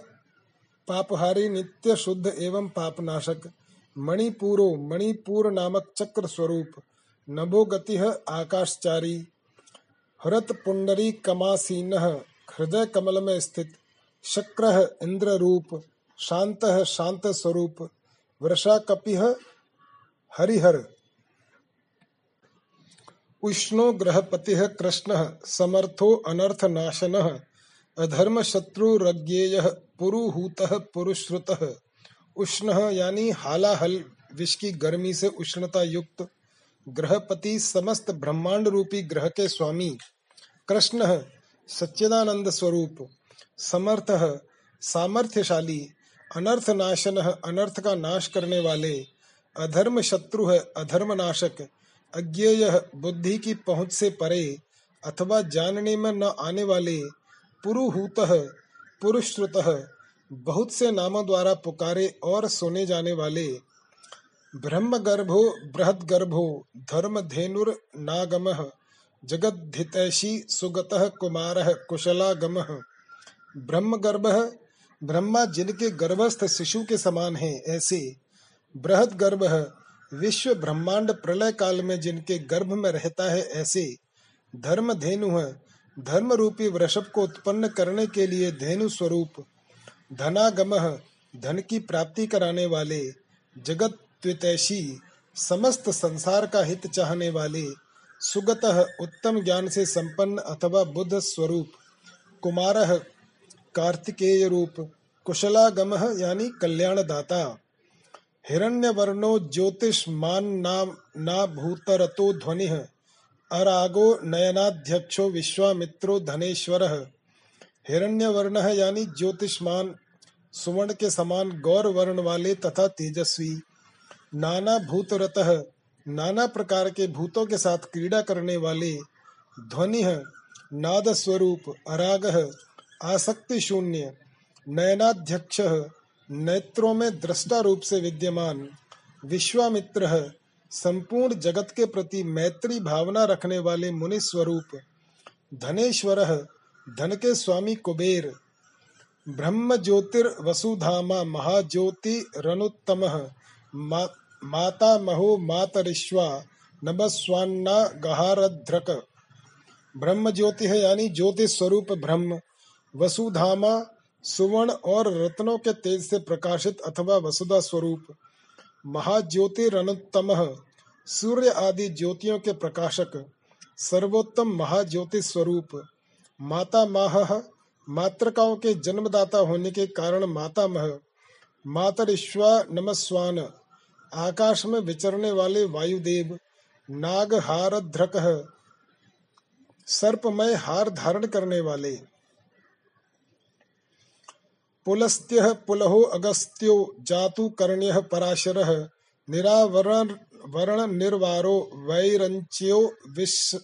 पापहारी नित्य शुद्ध एवं पापनाशक। मणिपूरो मणिपुर नामक चक्र स्वरूप नभो गति आकाशचारी। हृत पुंडरी कमासीन हृदय कमल में स्थित शक्र इंद्र रूप शांत शांत स्वरूप वृषा कपिह हरिहर। उष्णो ग्रहपति कृष्ण, समर्थो अनर्थ नाशन अधर्म शत्रुरज्ञेय पुरुहूत पुरुश्रुत। उष्ण यानी हालाहल विष की गर्मी से उष्णता युक्त ग्रहपति समस्त ब्रह्मांड रूपी ग्रह के स्वामी। कृष्ण सच्चिदानंद स्वरूप, समर्थ, सामर्थ्यशाली अनर्थ नाशन अनर्थ का नाश करने वाले अधर्म शत्रु है अधर्म नाशक अज्ञेय, बुद्धि की पहुँच से परे, अथवा जानने में न आने वाले, पुरुहूत पुरुश्रुत बहुत से नामों द्वारा पुकारे और सुने जाने वाले ब्रह्म गर्भो बृहद गर्भो धर्म धेनुर जगद्धितैषी सुगत कुमार कुशलागम। ब्रह्म गर्भ ब्रह्मा जिनके गर्भस्थ शिशु के समान है, ऐसे बृहद गर्भ विश्व ब्रह्मांड प्रलय काल में जिनके गर्भ में रहता है, ऐसे धर्म धेनु है धर्म रूपी वृषभ को उत्पन्न करने के लिए धेनु स्वरूप, धनागम, धन की प्राप्ति कराने वाले जगत त्वितैषी समस्त संसार का हित चाहने वाले सुगत उत्तम ज्ञान से संपन्न अथवा बुद्ध स्वरूप, कुमार कार्तिकेय रूप कुशलागम यानी कल्याण दाता हिरण्य वर्णो ज्योतिषमान नाम ना भूतरतो ध्वनि, अरागो नयनाध्यक्षो विश्वामित्रो धनेश्वर। हिरण्य वर्ण यानी ज्योतिषमान, सुवर्ण के समान गौर वर्ण वाले तथा तेजस्वी। नाना भूतरत नाना प्रकार के भूतों के साथ क्रीड़ा करने वाले ध्वनि नाद स्वरूप अराग आसक्ति शून्य, नयनाध्यक्ष नेत्रों में दृष्टा रूप से विद्यमान, विश्वामित्र संपूर्ण जगत के प्रति मैत्री भावना रखने वाले मुनि स्वरूप, धनेश्वर धन के स्वामी कुबेर, ब्रह्म ज्योतिर वसुधामा महाज्योति रनुत्तम माता महो मातरिश्वा, नमस्वान्ना गहारध्रक। ब्रह्म ज्योति है यानी ज्योति स्वरूप ब्रह्म। वसुधामा, सुवर्ण और रत्नों के तेज से प्रकाशित अथवा वसुधा स्वरूप। महाज्योति रनुत्तम सूर्य आदि ज्योतियों के प्रकाशक। सर्वोत्तम महाज्योति स्वरूप माता माह, मातृकाओं के जन्मदाता होने के कारण माता मह मातरिश्वा, नमस्वान। आकाश में विचरने वाले वायुदेव नाग हार ध्रक सर्पमय हार धारण करने वाले। पुलस्त्य पुलहो अगस्त्यो जातु कर्ण्य पराशर, निरावरण वर्ण निर्वारो वैरंच्यो विश्व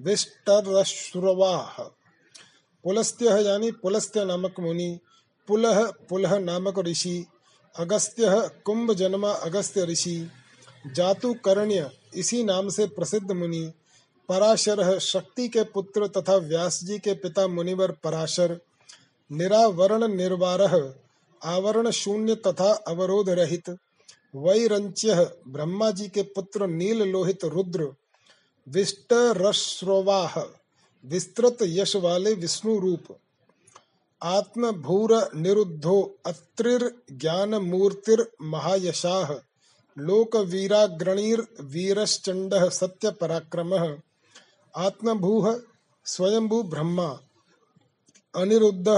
विष्टरश्रवाह पुलस्त्य यानी पुलस्त्य नामक मुनि पुलह पुलह नामक ऋषि, अगस्त्य कुंभ जन्मा अगस्त्य ऋषि जातुकर्ण्य इसी नाम से प्रसिद्ध मुनि, पराशर शक्ति के पुत्र तथा व्यास जी के पिता मुनिवर पराशर, निरावरण निर्वारह, आवरण शून्य तथा अवरोध रहित, वैरंच्य ब्रह्मा जी के पुत्र नील लोहित रुद्र विष्ट विस्तृत यश वाले विष्णु रूप आत्म भूर निरुद्धो अत्रिर ज्ञान मूर्तिर महायशाह लोक वीराग्रणीर वीरश्चंड सत्य पराक्रम आत्मभूह स्वयंभू ब्रह्मा। अनिरुद्ध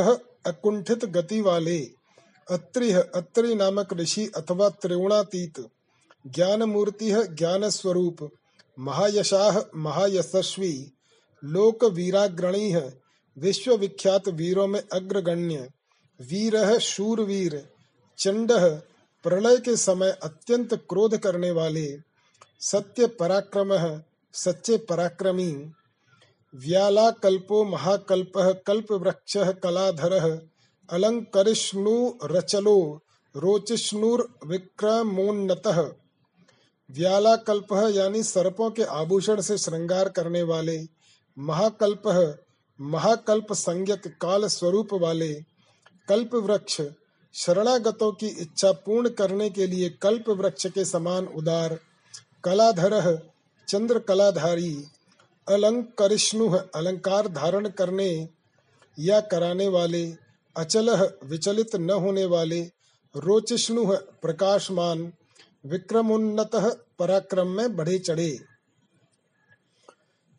अकुंठित गति वाले अत्रि अत्रि नामक ऋषि अथवा त्रिगुणातीत। ज्ञान मूर्ति ज्ञान स्वरूप महायशाह महायशस्वी। लोक वीराग्रणी विश्व विख्यात वीरों में अग्रगण्य, वीर शूरवीर, चंड प्रलय के समय अत्यंत क्रोध करने वाले, सत्य पराक्रम सच्चे पराक्रमी व्याला कल्पो महाकल्प कल्प वृक्ष कलाधर, अलंकरिष्णु रचलो, रोचिष्णुर विक्रमोन्नत। व्याला कल्प यानी सर्पों के आभूषण से श्रृंगार करने वाले महाकल्प महाकल्प संज्ञक काल स्वरूप वाले कल्प वृक्ष शरणागतों की इच्छा पूर्ण करने के लिए कल्प वृक्ष के समान उदार कलाधर चंद्र कलाधारी अलंकरिष्णु अलंकार धारण करने या कराने वाले अचल विचलित न होने वाले रोचिष्णु प्रकाशमान विक्रमोन्नत पराक्रम में बढ़े चढ़े।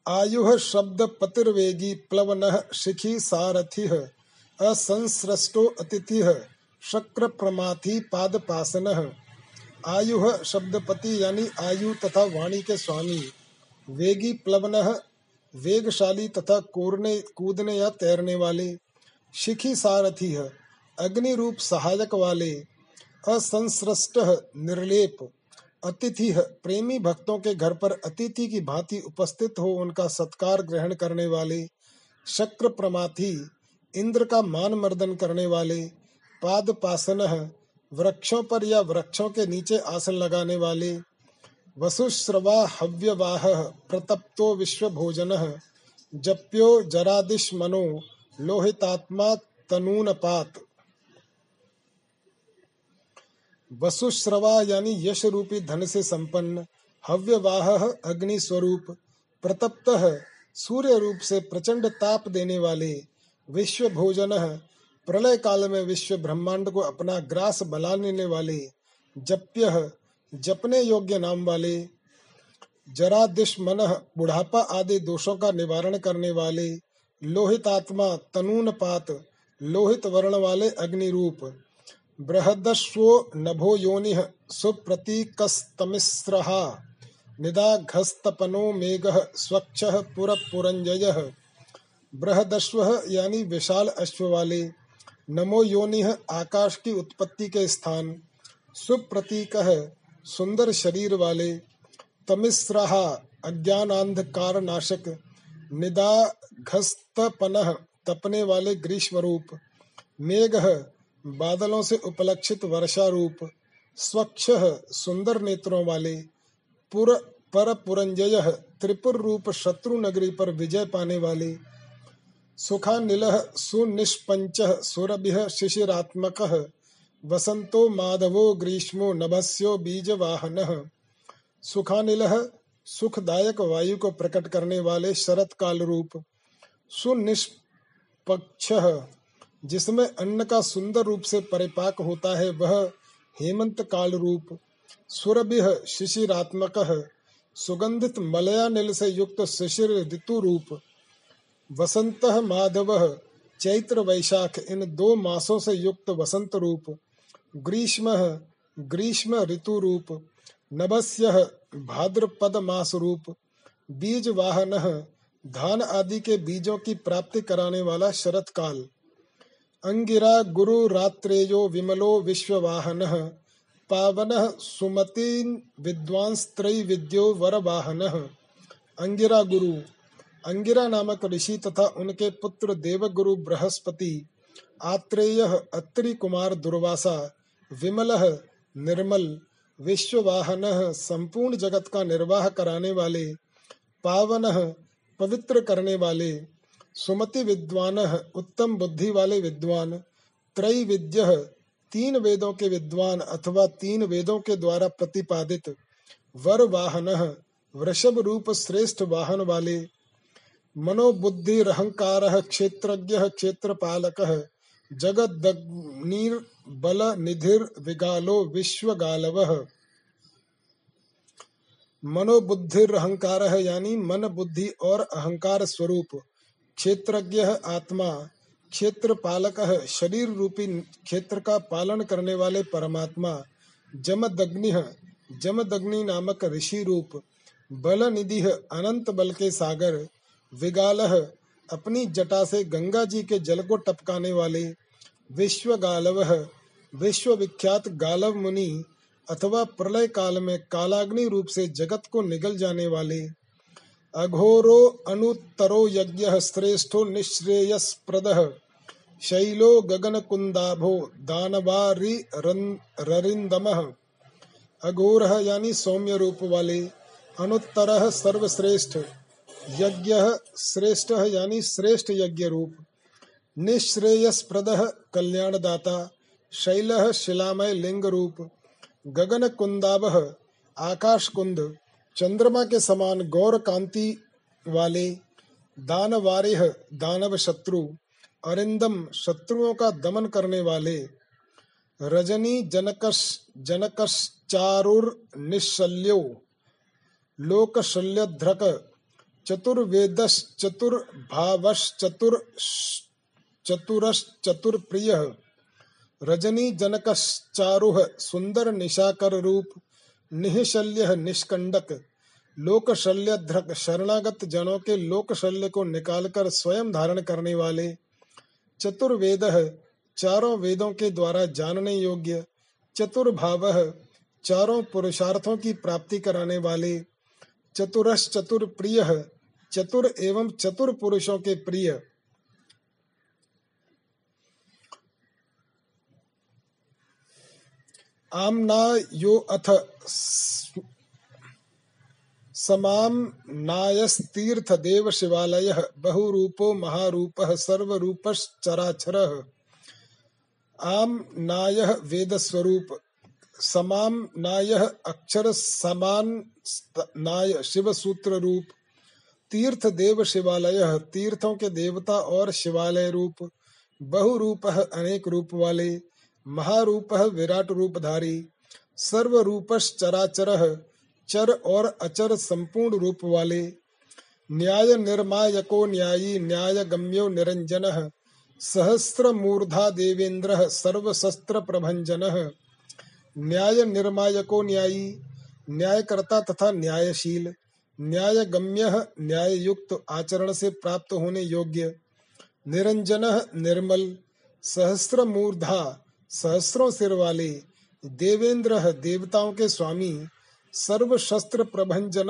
आयु शब्द पतिर्वेगी प्लवन शिखी सारथि असंसृष्टो अतिथि शक्र प्रमाथि पाद पासन आयु शब्दपति यानी आयु तथा वाणी के स्वामी, वेगी प्लवन वेगशाली तथा कोरने, कूदने या तैरने वाले। शिखी सारथी अग्नि रूप सहायक वाले। असंसृष्ट निर्लेप। अतिथि प्रेमी भक्तों के घर पर अतिथि की भांति उपस्थित हो उनका सत्कार ग्रहण करने वाले शक्र प्रमाथी इंद्र का मान मर्दन करने वाले पाद पासन वृक्षों पर या वृक्षों के नीचे आसन लगाने वाले, वसुश्रवा हव्यवाह, प्रतप्तो विश्व भोजन जप्यो जरादिश मनो लोहितात्मा तनूनपात। वसुश्रवा यानी यश रूपी धन से संपन्न, हव्यवाह अग्नि स्वरूप, प्रतप्त सूर्य रूप से प्रचंड ताप देने वाले विश्व भोजन प्रलय काल में विश्व ब्रह्मांड को अपना ग्रास बला लेने वाले जप्य, जपने योग्य नाम वाले जरा दुश्मन बुढ़ापा आदि दोषों का निवारण करने वाले लोहित आत्मा तनून पात लोहित वर्ण वाले अग्नि रूप बृहदस्वो नभो योनि सुप्रतीकस्तमिस्रहा निदाघस्तपनो मेघ स्वच्छ पुर पुरंजय बृहदस्व यानी विशाल अश्व वाले नमो योनि आकाश की उत्पत्ति के स्थान। सुप्रतीक, सुंदर शरीर वाले तमिस्रहा अज्ञान अंधकार नाशक निदाघस्तपन तपने वाले ग्रीष्म रूप मेघ बादलों से उपलक्षित वर्षा रूप स्वच्छ सुंदर नेत्रों वाले पुर पर पुरंजय त्रिपुर रूप शत्रु नगरी पर विजय पाने वाले सुखानिल सुनिष्पंच सुरभि शिशिरात्मक, वसंतो माधवो ग्रीष्मो नभस्यो बीजवाहन सुखानिल सुखदायक वायु को प्रकट करने वाले शरत काल रूप सुनिष्पक्ष जिसमें अन्न का सुंदर रूप से परिपाक होता है, वह हेमंत काल रूप, सुरभि शिशिरात्मक, सुगंधित मलयानिल से युक्त शिशिर ऋतु रूप, वसंत माधव, चैत्र वैशाख, इन दो मासों से युक्त वसंत रूप, ग्रीष्म ग्रीष्म ऋतु रूप, नभस्य भाद्रपद मास रूप, बीज वाहन, धान आदि के बीजों की प्राप्ति कराने वाला शरत काल अंगिरा गुरु रात्रेयो विमलो विश्व वाहन पावन सुमति विद्वांस त्रय विद्यो वर वाहन अंगिरा गुरु, अंगिरा नामक ऋषि तथा उनके पुत्र देवगुरु बृहस्पति, आत्रेय अत्रि कुमार दुर्वासा, विमल निर्मल, विश्ववाहन संपूर्ण जगत का निर्वाह कराने वाले, पावन पवित्र करने वाले सुमति विद्वान, उत्तम बुद्धि वाले विद्वान, त्रय विद्य, तीन वेदों के विद्वान अथवा तीन वेदों के द्वारा प्रतिपादित वर वाहन, वृषभ रूप श्रेष्ठ वाहन वाले, मनोबुद्धि अहंकार क्षेत्रज्ञ, क्षेत्रपालक बल निधिर, विगालो, विश्वगालवः। मनोबुद्धिर अहंकार यानी मन बुद्धि और अहंकार स्वरूप। क्षेत्रज्ञ आत्मा क्षेत्र पालक शरीर रूपी क्षेत्र का पालन करने वाले परमात्मा, जमदग्नि जमदग्नि नामक ऋषि रूप बल निधि अनंत बल के सागर, विगाल अपनी जटा से गंगा जी के जल को टपकाने वाले विश्व गालव विश्व विख्यात गालव मुनि अथवा प्रलय काल में कालाग्नि रूप से जगत को निगल जाने वाले अघोरो अनुत्तरो यज्ञ श्रेष्ठो निश्रेयस्प्रद। शैलो गगन कुंदाभो दानवारी अघोर यानी सौम्य रूप वाले अनुत्तर सर्वश्रेष्ठ। यज्ञ श्रेष्ठ यानी श्रेष्ठ यज्ञ रूप निश्रेयस्प्रद कल्याणदाता, शैल शिलामय लिंग रूप गगन कुंदाब आकाश कुंद चंद्रमा के समान गौर कांति वाले दानवारेह दानव शत्रु, अरिंदम शत्रुओं का दमन करने वाले रजनी जनकश, जनकश्चारुर निशल्यो, लोकशल्यध्रक चतुर्वेदश चतुर्भावश चतुर चतुरश चतुर्प्रिय रजनी जनकश्चारुह सुंदर निशाकर रूप, निशल्य निष्कंडक लोकशल्यध्रक शरणागत जनों के लोकशल्य को निकालकर स्वयं धारण करने वाले, चतुर्वेद चारों वेदों के द्वारा जानने योग्य, चतुर्भाव चारों पुरुषार्थों की प्राप्ति कराने वाले चतुरश चतुर प्रिय चतुर एवं चतुर पुरुषों के प्रिय। आमना यो अथ समाम नायस्तीर्थ देव शिवालय बहुरूपो महारूप सर्वरूपश्चराचर। आम नाय वेद स्वरूप समाम नाय अक्षर समान नाय शिव सूत्र रूप तीर्थ देव शिवालय तीर्थों के देवता और शिवालय रूप, बहुरूप अनेक रूप वाले, महारूप विराट रूपधारी सर्व रूपश्चराचर चर और अचर संपूर्ण रूप वाले। न्याय निर्मायको न्यायी न्याय गम्यो निरंजन सहस्र मूर्धा देवेंद्र सर्वशस्त्र प्रभंजन न्याय निर्मायको न्यायी, न्यायकर्ता तथा न्यायशील न्याय गम्य न्याय युक्त आचरण से प्राप्त होने योग्य। निरंजन निर्मल सहस्र मूर्धा सहस्रों सिर वाले। देवेंद्र देवताओं के स्वामी सर्व शस्त्र प्रभंजन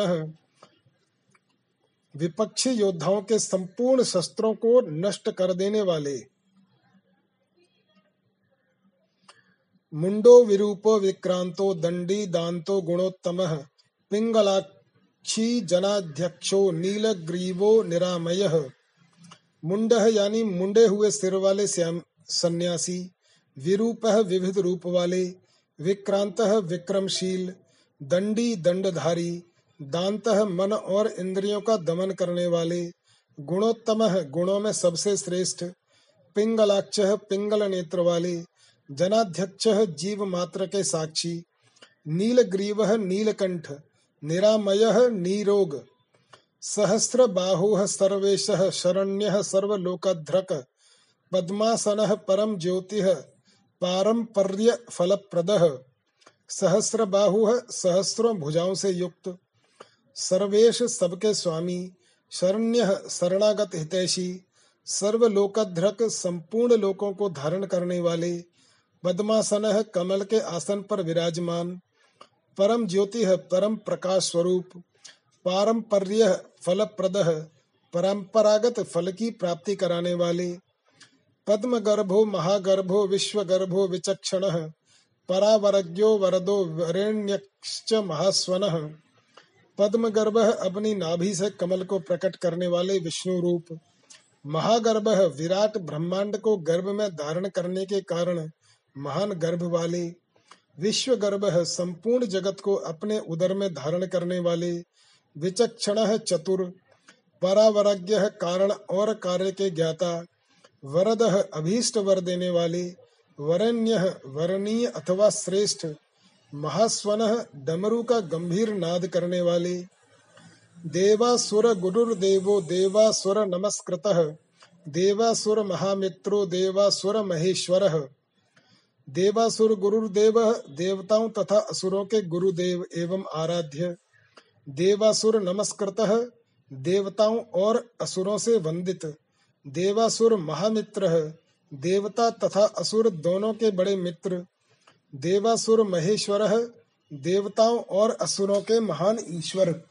विपक्षी योद्धाओं के संपूर्ण शस्त्रों को नष्ट कर देने वाले। मुंडो विरूपो विक्रांतो दंडी दांतो गुणोत्तम पिंगलाक्षी जनाध्यक्षो नीलग्रीवो निरामय। मुंड यानी मुंडे हुए सिर वाले सन्यासी, विरूप विविध रूप वाले, विक्रांत विक्रमशील दंडी, दंडधारी, दांत मन और इंद्रियों का दमन करने वाले, गुणोत्तम गुणों में सबसे श्रेष्ठ, पिंगलाक्ष पिंगल नेत्र वाले, जनाध्यक्ष जीव मात्र के साक्षी, नीलग्रीव नीलकंठ, निरामय नीरोग सहस्र बाहु सर्वेश शरण्य सर्वलोकध्रक पद्मासन परम ज्योति, पारंपर्य फलप्रद। सहस्र बाहु सहस्रों भुजाओं से युक्त। सर्वेश सबके स्वामी, शरण्य शरणागत हितैषी, सर्वलोकध्रक संपूर्ण लोकों को धारण करने वाले, पद्मासन कमल के आसन पर विराजमान, परम ज्योति है परम प्रकाश स्वरूप पारंपर्य फलप्रद, परंपरागत फल की प्राप्ति कराने वाले पद्म गर्भो महागर्भो विश्वगर्भो विचक्षण परावरज्ञो वरदो वरेण्यश्च महास्वन। पद्म गर्भ अपनी नाभि से कमल को प्रकट करने वाले विष्णु रूप। महागर्भ विराट ब्रह्मांड को गर्भ में धारण करने के कारण महान गर्भ वाले विश्व गर्भ संपूर्ण जगत को अपने उदर में धारण करने वाले। विचक्षण चतुर। परावरज्ञ कारण और कार्य के ज्ञाता। वरद अभीष्ट वर देने वाले। वरण्य वरणीय अथवा श्रेष्ठ, महास्वन डमरू का गंभीर नाद करने वाले। देवासुर गुरुर्देवो देवासुर नमस्कृत, देवासुर महामित्रो, देवासुर महेश्वर। देवासुर गुरुर्देव, देवताओं तथा असुरों के गुरुदेव एवं आराध्य। देवासुर नमस्कृत, देवताओं और असुरों से वंदित। देवासुर महामित्र देवता तथा असुर दोनों के बड़े मित्र, देवासुर महेश्वर, देवताओं और असुरों के महान ईश्वर।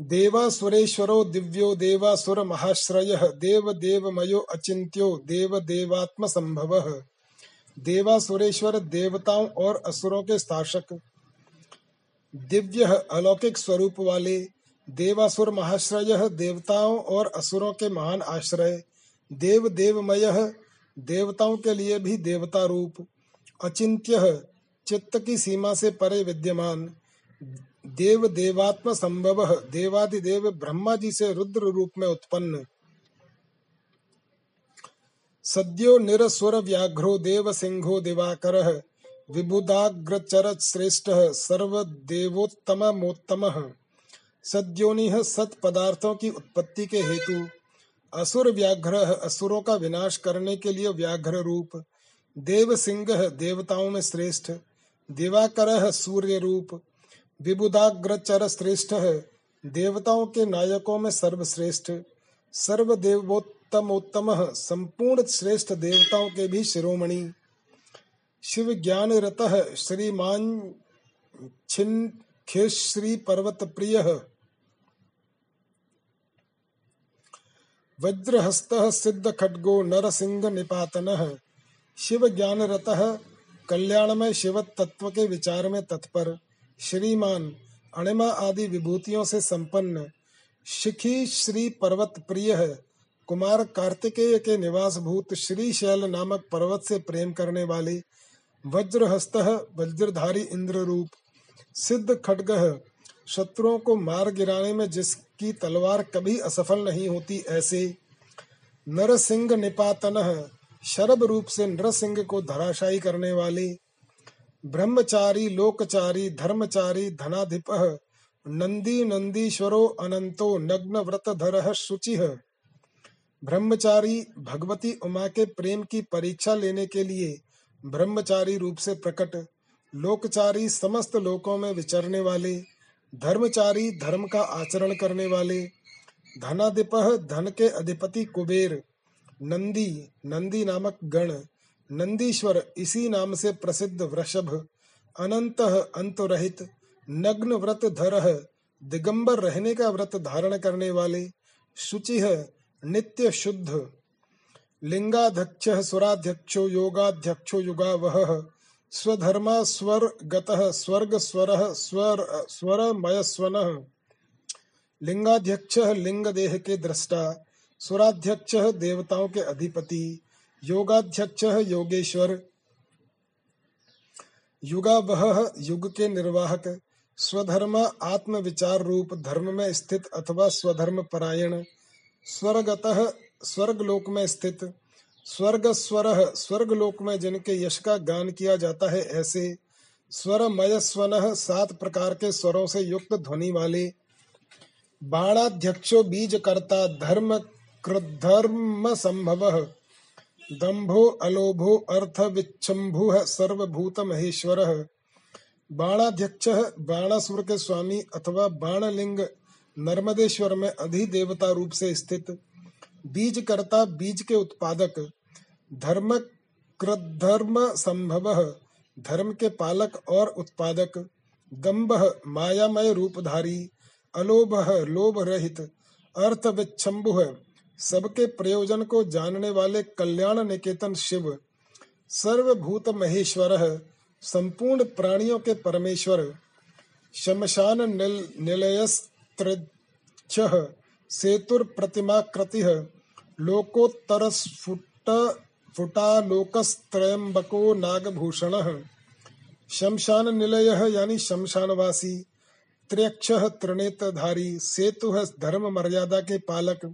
देवासुरेश्वरो दिव्यो, देवासुर महाश्रय, देव देवमयो अचिंत्यो देव देवात्म संभव। देवासुरेश्वर देवताओं और असुरों के शासक दिव्य अलौकिक स्वरूप वाले देवासुर महाश्रय, देवताओं और असुरों के महान आश्रय, देव देवमय, देवताओं के लिए भी देवता रूप, अचिंत्य, चित्त की सीमा से परे विद्यमान, देव देवात्म संभव देवादिदेव ब्रह्मा जी से रुद्र रूप में उत्पन्न। सद्यो निरस्वर व्याघ्रो देव सिंहो दिवाकर विबुदाग्रचर श्रेष्ठ सर्व देवोत्तम मोत्तम सद्योनि सत पदार्थों की उत्पत्ति के हेतु असुर व्याघ्र असुरों का विनाश करने के लिए व्याघ्र रूप, देव सिंह देवताओं में श्रेष्ठ, दिवाकर सूर्य रूप विबुदाग्रचर श्रेष्ठ है देवताओं के नायकों में सर्वश्रेष्ठ सर्व देवोत्तमोत्तम संपूर्ण श्रेष्ठ देवताओं के भी शिरोमणि। शिव ज्ञान रत श्रीमान छिन्न श्री पर्वत प्रिय वज्रहस्त नरसिंह निपातन शिव ज्ञान रत कल्याणमय शिव तत्व के विचार में तत्पर। श्रीमान अणिमा आदि विभूतियों से संपन्न। शिखी श्री पर्वत प्रिय है कुमार कार्तिकेय के निवास भूत श्री शैल नामक पर्वत से प्रेम करने वाले। वज्रहस्त वज्रधारी इंद्र रूप सिद्ध खड्ग शत्रुओं को मार गिराने में जिसकी तलवार कभी असफल नहीं होती ऐसे। नरसिंह निपातन शरब रूप से नरसिंह को धराशायी करने वाले। ब्रह्मचारी, लोकचारी, धर्मचारी, धनाधिप नंदी नंदीश्वरो अनंतो नग्न व्रत धर शुचि। ब्रह्मचारी, भगवती उमा के प्रेम की परीक्षा लेने के लिए ब्रह्मचारी रूप से प्रकट। लोकचारी, समस्त लोकों में विचरने वाले। धर्मचारी धर्म का आचरण करने वाले धनाधिप धन के अधिपति कुबेर, नंदी नंदी नामक गण, नंदीश्वर इसी नाम से प्रसिद्ध वृषभ, अनंत अंत रहित नग्न व्रत धर दिगंबर रहने का व्रत धारण करने वाले शुचि नित्य शुद्ध, लिंगाध्यक्ष, सुराध्यक्षो, योगाध्यक्षो युगा वह स्वधर्मा स्वर गतः, स्वर्ग स्वर स्वर स्वर मयस्वन। लिंगाध्यक्ष लिंग देह के दृष्टा, सुराध्यक्ष देवताओं के अधिपति, योगाध्यक्ष योगेश्वर। युगा वह युग के निर्वाहक, स्वधर्म आत्म विचार रूप, धर्म में स्थित अथवा स्वधर्म परायण, स्वर्गत स्वर्ग लोक में स्थित। स्वर्ग स्वर स्वर्ग लोक में जिनके यश का गान किया जाता है ऐसे स्वर मय स्वन सात प्रकार के स्वरों से युक्त ध्वनि वाले, बाणाध्यक्षो बीज करता धर्म कृधर्म संभव दंभो अलोभो अर्थ विच्छम्भु सर्वभूत महेश्वर बाणाध्यक्ष बाणासुर के स्वामी अथवा बाणलिंग नर्मदेश्वर में अधिदेवता रूप से स्थित बीज करता बीज के उत्पादक धर्म कृधर्म संभव धर्म के पालक और उत्पादक दम्भ मायामय रूपधारी अलोभ लोभ रहित अर्थ विच्छम्भु सबके प्रयोजन को जानने वाले कल्याण निकेतन शिव सर्वभूत महेश्वर संपूर्ण प्राणियों के परमेश्वर शमशान निल, सेतुर प्रतिमा कृति लोकोत्तर स्फुट फुटालोकस्त्रयंबको नागभूषण। शमशान निलय यानी शमशानवासी त्र्यक्ष त्रिनेत्रधारी सेतु धर्म मर्यादा के पालक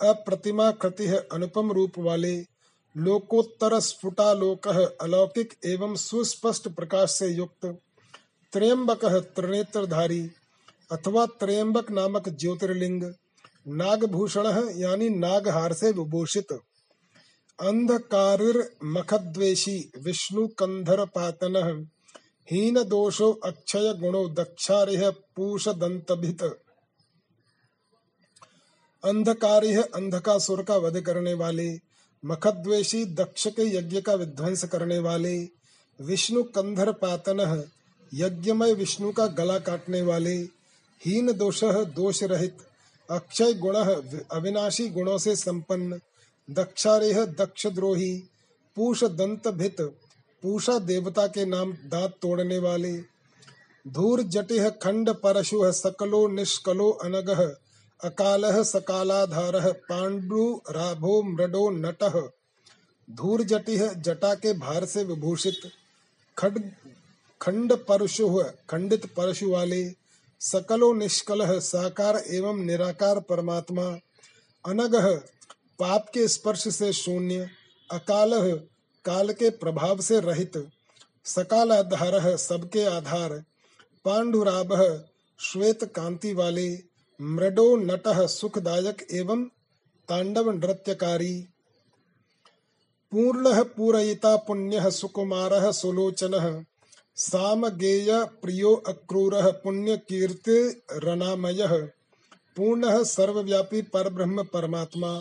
अप्रतिमा कृति अनुपम रूप वाले लोकोत्तर स्फुटालोक अलौकिक एवं सुस्पष्ट प्रकाश से युक्त, त्रयंबक त्रिनेत्रधारी अथवा त्रयंबक नामक ज्योतिर्लिंग, नागभूषण यानी नागहार से विभूषित। अंधकार विष्णु कंधर पातन अक्षय गुणो दक्षारिह पूष दंतभित अंधकारिह अंधकासुर का वध करने वाले मखद्वेशी दक्ष के यज्ञ का विध्वंस करने वाले, विष्णु कंधर पातन यज्ञमय विष्णु का गला काटने वाले हीन दोष दोष रहित अक्षय गुण अविनाशी गुणों से संपन्न दक्षारेह दक्ष द्रोही पूष दंत भित पूषा देवता के नाम दांत तोड़ने वाले। धूर जटिह खंड परशु सकलो निष्कलो अनग अकाल सकालाधार पांडु राभो मृडो नट। धूर जटिह जटा के भार से विभूषित, खड खंड परशु खंडित परशु वाले, सकलो निष्कल साकार एवं निराकार परमात्मा अनग पाप के स्पर्श से शून्य, अकाल काल के प्रभाव से रहित, सकाल आधार सबके आधार पांडुराभ श्वेत कांति वाले, मृडो नट सुखदायक एवं तांडव नृत्यकारी, पूर्ण पूरयिता पुण्य सुकुमार सुलोचन साम गेय प्रियो अक्रूर पुण्य कीर्ति रनामय पूर्ण सर्वव्यापी पर ब्रह्म परमात्मा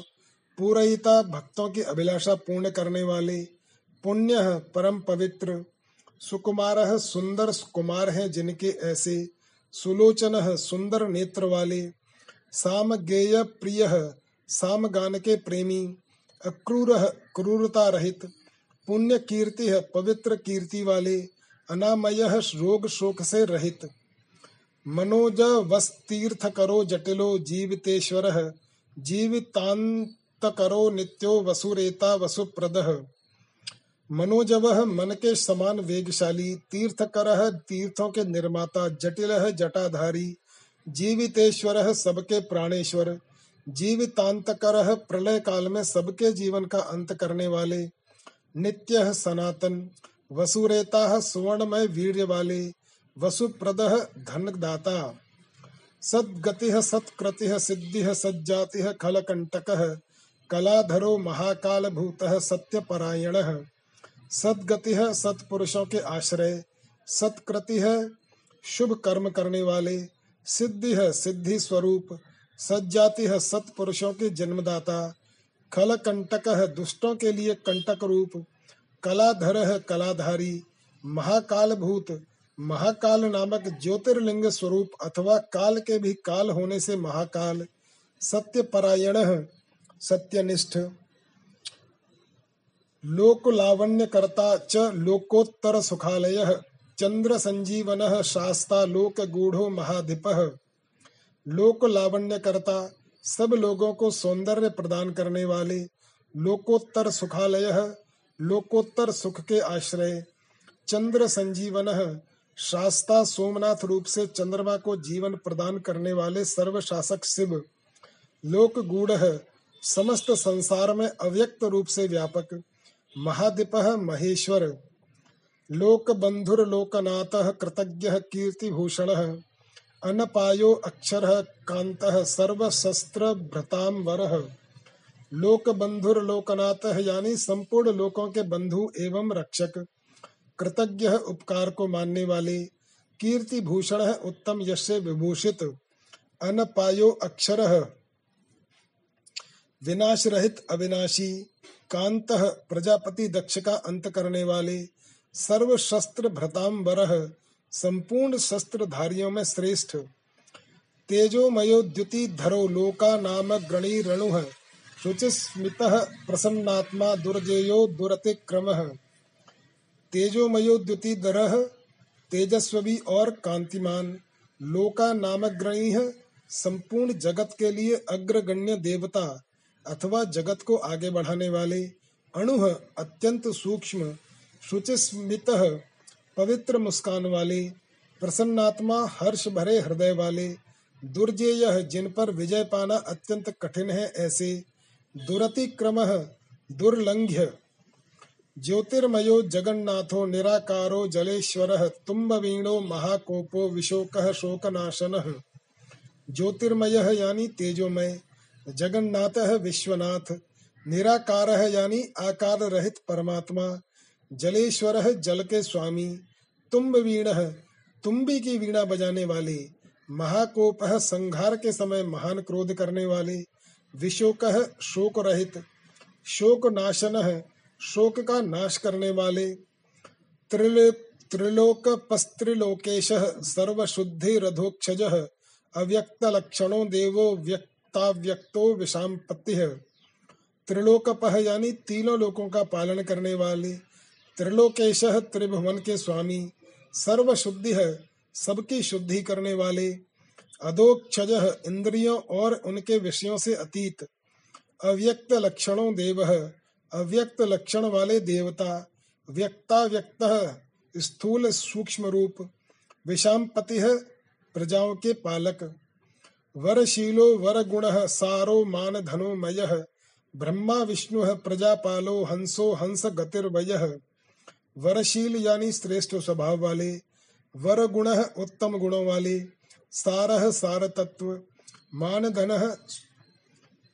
पूरयिता भक्तों की अभिलाषा पूर्ण करने वाले पुण्य परम पवित्र, सुकुमार सुंदर कुमार हैं जिनके ऐसे सुलोचन सुंदर नेत्र वाले साम गेय प्रिय साम गान के प्रेमी, अक्रूर क्रूरता रहित, पुण्य कीर्ति है पवित्र कीर्ति वाले, अनामय रोग शोक से रहित। मनोज वस तीर्थ करो जटिलो जीवितेश्वर, जीवितांत करो नित्यो वसुरेता वसुप्रद। मनोजव मन के समान वेगशाली तीर्थ कर तीर्थों के निर्माता, जटिल जटाधारी, जीवितेश्वर सबके प्राणेश्वर जीवितांत कर प्रलय काल में सबके जीवन का अंत करने वाले, नित्य सनातन, वसुरेता सुवर्णमय वीर्य वाले, वसुप्रद धनदाता। सदगति, सत्कृति, सिद्धि, सज्जाति, खलकंटक कलाधरो महाकाल भूत सत्यपरायण। सदगति सत्पुरुषों के आश्रय, सत्कृति है शुभ कर्म करने वाले, सिद्धि है सिद्धि स्वरूप, सज्जाति है सत्पुरुषों के जन्मदाता खल कंटक है दुष्टों के लिए कंटक रूप, कलाधर है कलाधारी महाकाल भूत महाकाल नामक ज्योतिर्लिंग स्वरूप अथवा काल के भी काल होने से महाकाल सत्य परायण सत्यनिष्ठ। लोक लावण्य करता च लोकोत्तर सुखालय चंद्र संजीवन शास्ता लोक गूढ़ो महाधिप। लोक लावण्य करता सब लोगों को सौंदर्य प्रदान करने वाले लोकोत्तर सुखालय लोकोत्तर सुख के आश्रय। चंद्र संजीवन शास्ता सोमनाथ रूप से चंद्रमा को जीवन प्रदान करने वाले सर्वशासक शिव। लोक गूढ़ समस्त संसार में अव्यक्त रूप से व्यापक। महादिप महेश्वर। लोक बंधुर लोकनाथ कृतज्ञ कीर्ति भूषण अनपायो अक्षर कांत सर्वशस्त्र भ्रताम वरह लोक बंधुर लोकनाथ यानी संपूर्ण लोकों के बंधु एवं रक्षक। कृतज्ञ उपकार को मानने वाले। कीर्ति भूषण उत्तम यश से विभूषित। अनपायो अक्षर विनाश रहित अविनाशी, कांत प्रजापति दक्ष का अंत करने वाले सर्व शस्त्र भ्रतांबर संपूर्ण शस्त्र धारियों में श्रेष्ठ। तेजोमयो द्युति धरो लोका नाम गणी रणु, शुचिस्मितः प्रसन्नात्मा दुर्जेयो दुरतिक्रमः। तेजोमयो द्युतिधरः तेजस्वी और कांतिमान, लोका नामग्रणी संपूर्ण जगत के लिए अग्रगण्य देवता। अथवा जगत को आगे बढ़ाने वाले अणु अत्यंत सूक्ष्म, शुचिस्मित पवित्र मुस्कान वाले, प्रसन्नात्मा हर्ष भरे हृदय वाले, दुर्जेय जिन पर विजय पाना अत्यंत कठिन है ऐसे दुरतिक्रम दुर्लंघ्य। ज्योतिर्मयो जगन्नाथो निराकारो जलेश्वर तुम्बवीणो महाकोपो विशोक शोकनाशन। ज्योतिर्मय यानी तेजोमय जगन्नाथ विश्वनाथ, निराकार यानी आकार रहित परमात्मा, जलेश्वर जल के स्वामी तुम्ब वीण तुम्बी की वीणा बजाने वाले, महाकोप संघार के समय महान क्रोध करने वाले, विशोक शोक रहित शोक नाशन शोक का नाश करने वाले त्रिलोक पस्त्रिलोकेश सर्वशुद्धि रथोक्षज अव्यक्त लक्षणों देवो व्यक्ताव्यक्तो विषापत्ति त्रिलोकपह यानी तीनों लोकों का पालन करने वाले, त्रिलोकेश त्रिभुवन के स्वामी सर्व शुद्धि है, सबकी शुद्धि करने वाले, अधोक्षज इंद्रियों और उनके विषयों से अतीत, अव्यक्त लक्षणों देव अव्यक्त लक्षण वाले देवता व्यक्ता व्यक्त स्थूल सूक्ष्म रूप विषापति है, प्रजाओं के पालक। वरशीलो वर गुण सारो मान धनो मय ब्रह्मा विष्णु प्रजापालो हंसो हंस गतिर्वय वरशील यानी श्रेष्ठ स्वभाव वाले वर गुण उत्तम गुणों वाले सारह सार तत्व मान धन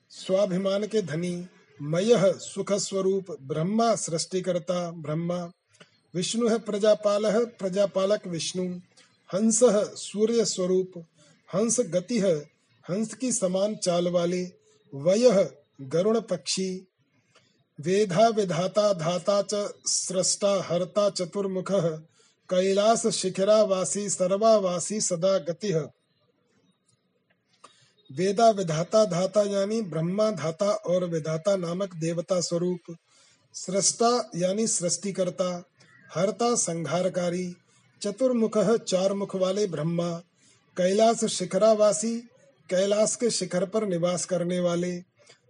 स्वाभिमान के धनी, मय सुख स्वरूप ब्रह्मा सृष्टिकर्ता, ब्रह्मा। विष्णु प्रजापाल प्रजापालक विष्णु, हंस सूर्य स्वरूप हंस गति है, हंस की समान चाल वाले, वय गरुण पक्षी। वेधा विधाता धाता च सृष्टा हरता चतुर्मुख, कैलास शिखरावासी सर्वावासी सदा गति। वेदा विधाता धाता यानी ब्रह्मा धाता और विधाता नामक देवता स्वरूप। सृष्टा यानी सृष्टिकर्ता, हरता संहारकारी, चतुर्मुख चार मुख वाले ब्रह्मा। कैलाश शिखरावासी कैलाश के शिखर पर निवास करने वाले,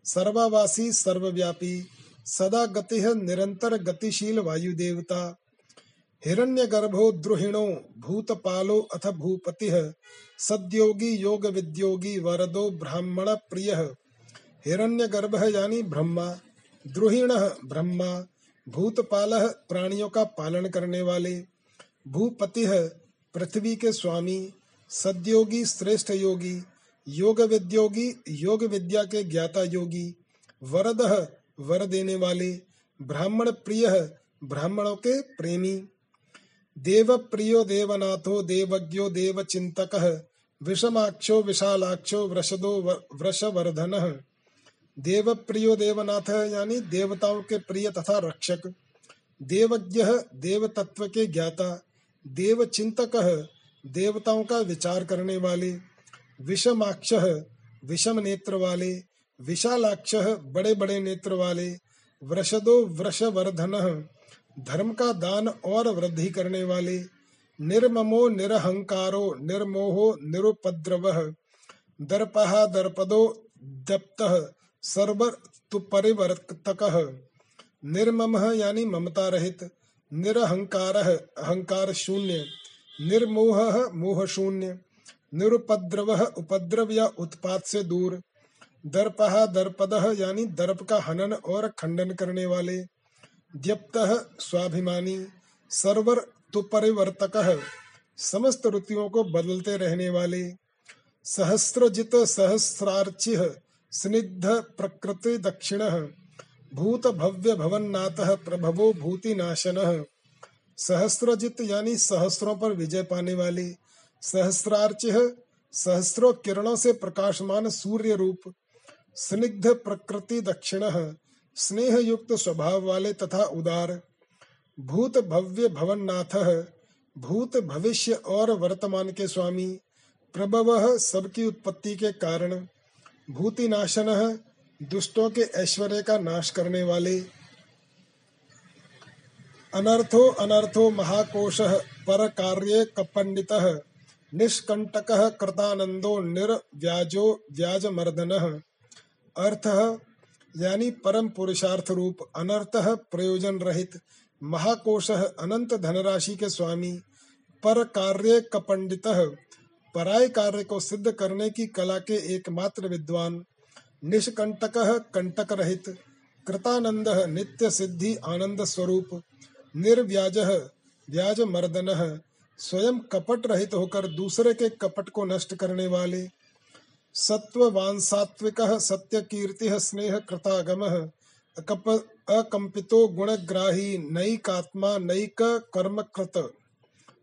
सर्वावासी सर्वव्यापी, सदा गति निरंतर गतिशील वायु देवता हिरण्य गर्भो द्रुहिणो भूतपालो अथ भूपति, सद्योगी योग विद्योगी वरदो ब्राह्मण प्रिय। हिरण्य गर्भ यानी ब्रह्मा, द्रुहिण ब्रह्मा, भूतपाल प्राणियों का पालन करने वाले, भूपति पृथ्वी के स्वामी सद्योगी, श्रेष्ठ योगी योग विद्योगी योग विद्या के ज्ञाता योगी, वरद वर देने वाले, ब्राह्मण प्रिय, ब्राह्मणों के प्रेमी, देव प्रियो देवनाथो देवज्ञो देव चिंतक विषमाक्षो विशालाक्षो वृषदो वृषवर्धन, देव प्रियो देवनाथ यानी देवताओं के प्रिय तथा रक्षक, देवज्ञ देव तत्व के ज्ञाता देव चिंतक देवताओं का विचार करने वाले, विषमाक्ष, विषम नेत्र वाले, विशालाक्ष बड़े बड़े नेत्र वाले, वृषदो वृषवर्धन, धर्म का दान और वृद्धि करने वाले, निर्ममो निरहंकारो, निर्मोहो निरुपद्रव, दर्पहा दर्पदो दप्त सर्वर तु परिवर्तक निर्मम यानी ममता रहित, निरहंकार, अहंकार शून्य। निर्मोह मोह शून्य निरुपद्रव उपद्रव या उत्पात से दूर दर्पहा दर्पद यानी दर्प का हनन और खंडन करने वाले, द्यप्त स्वाभिमानी, सर्वर तु परिवर्तक समस्त ऋतुओं को बदलते रहने वाले, सहस्रजित सहस्रार्चि, स्निग्ध प्रकृति दक्षिण भूत भव्य भवन्नाथ प्रभवो भूति नाशन सहस्रजित यानी सहस्रों पर विजय पाने वाले सहस्रार्च सहस्रों किरणों से प्रकाशमान सूर्य रूप, स्निग्ध प्रकृति दक्षिण स्नेह युक्त स्वभाव वाले तथा उदार, भूत भव्य भवन्नाथ, भूत भविष्य और वर्तमान के स्वामी, प्रभव सबकी उत्पत्ति के कारण, भूतिनाशन, दुष्टों के ऐश्वर्य का नाश करने वाले अनर्थो अनर्थो महाकोश पर कार्य कपंडित निष्कंटक कृतानंदो निर्व्याजो व्याज मर्दन अर्थ, यानी परम पुरुषार्थ रूप अनर्थ प्रयोजन रहित महाकोश अनंत धनराशि के स्वामी पर कार्य कपंडित पराय कार्य को सिद्ध करने की कला के एकमात्र विद्वान निष्कंटक कंटक रहित कृतानंद नित्य सिद्धि आनंद स्वरूप निर्व्याज व्याज मर्दन स्वयं कपट रहित होकर दूसरे के कपट को नष्ट करने वाले। सत्ववान सात्विक सत्य कीर्ति स्नेह कृतागम अकम्पितो गुणग्राही, नैकात्मा नैक कर्मकृत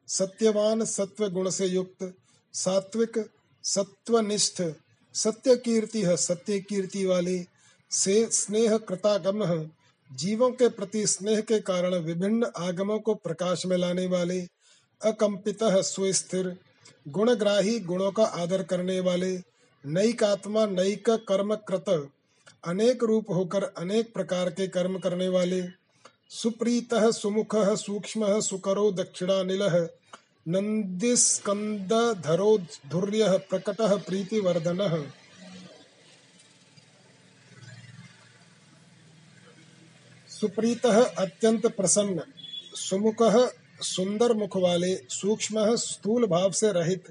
सत्यवान सत्व गुण से युक्त, सात्विक सत्वनिष्ठ सत्य कीर्ति सत्य कीर्ति वाले, से स्नेह कृतागम जीवों के प्रति स्नेह के कारण विभिन्न आगमों को प्रकाश में लाने वाले, अकंपित सुस्थिर, गुणग्राही गुणों का आदर करने वाले नईकात्मा नईक कर्म कृत अनेक रूप होकर अनेक प्रकार के कर्म करने वाले, सुप्रीत सुमुख सूक्ष्म सुकरो दक्षिणानिल नन्दिस्कन्दधरो धुर्यः प्रकटः प्रीतिवर्धनः सुप्रीतः अत्यंत प्रसन्न, सुमुख सुंदर मुख वाले सूक्ष्म स्थूल भाव से रहित,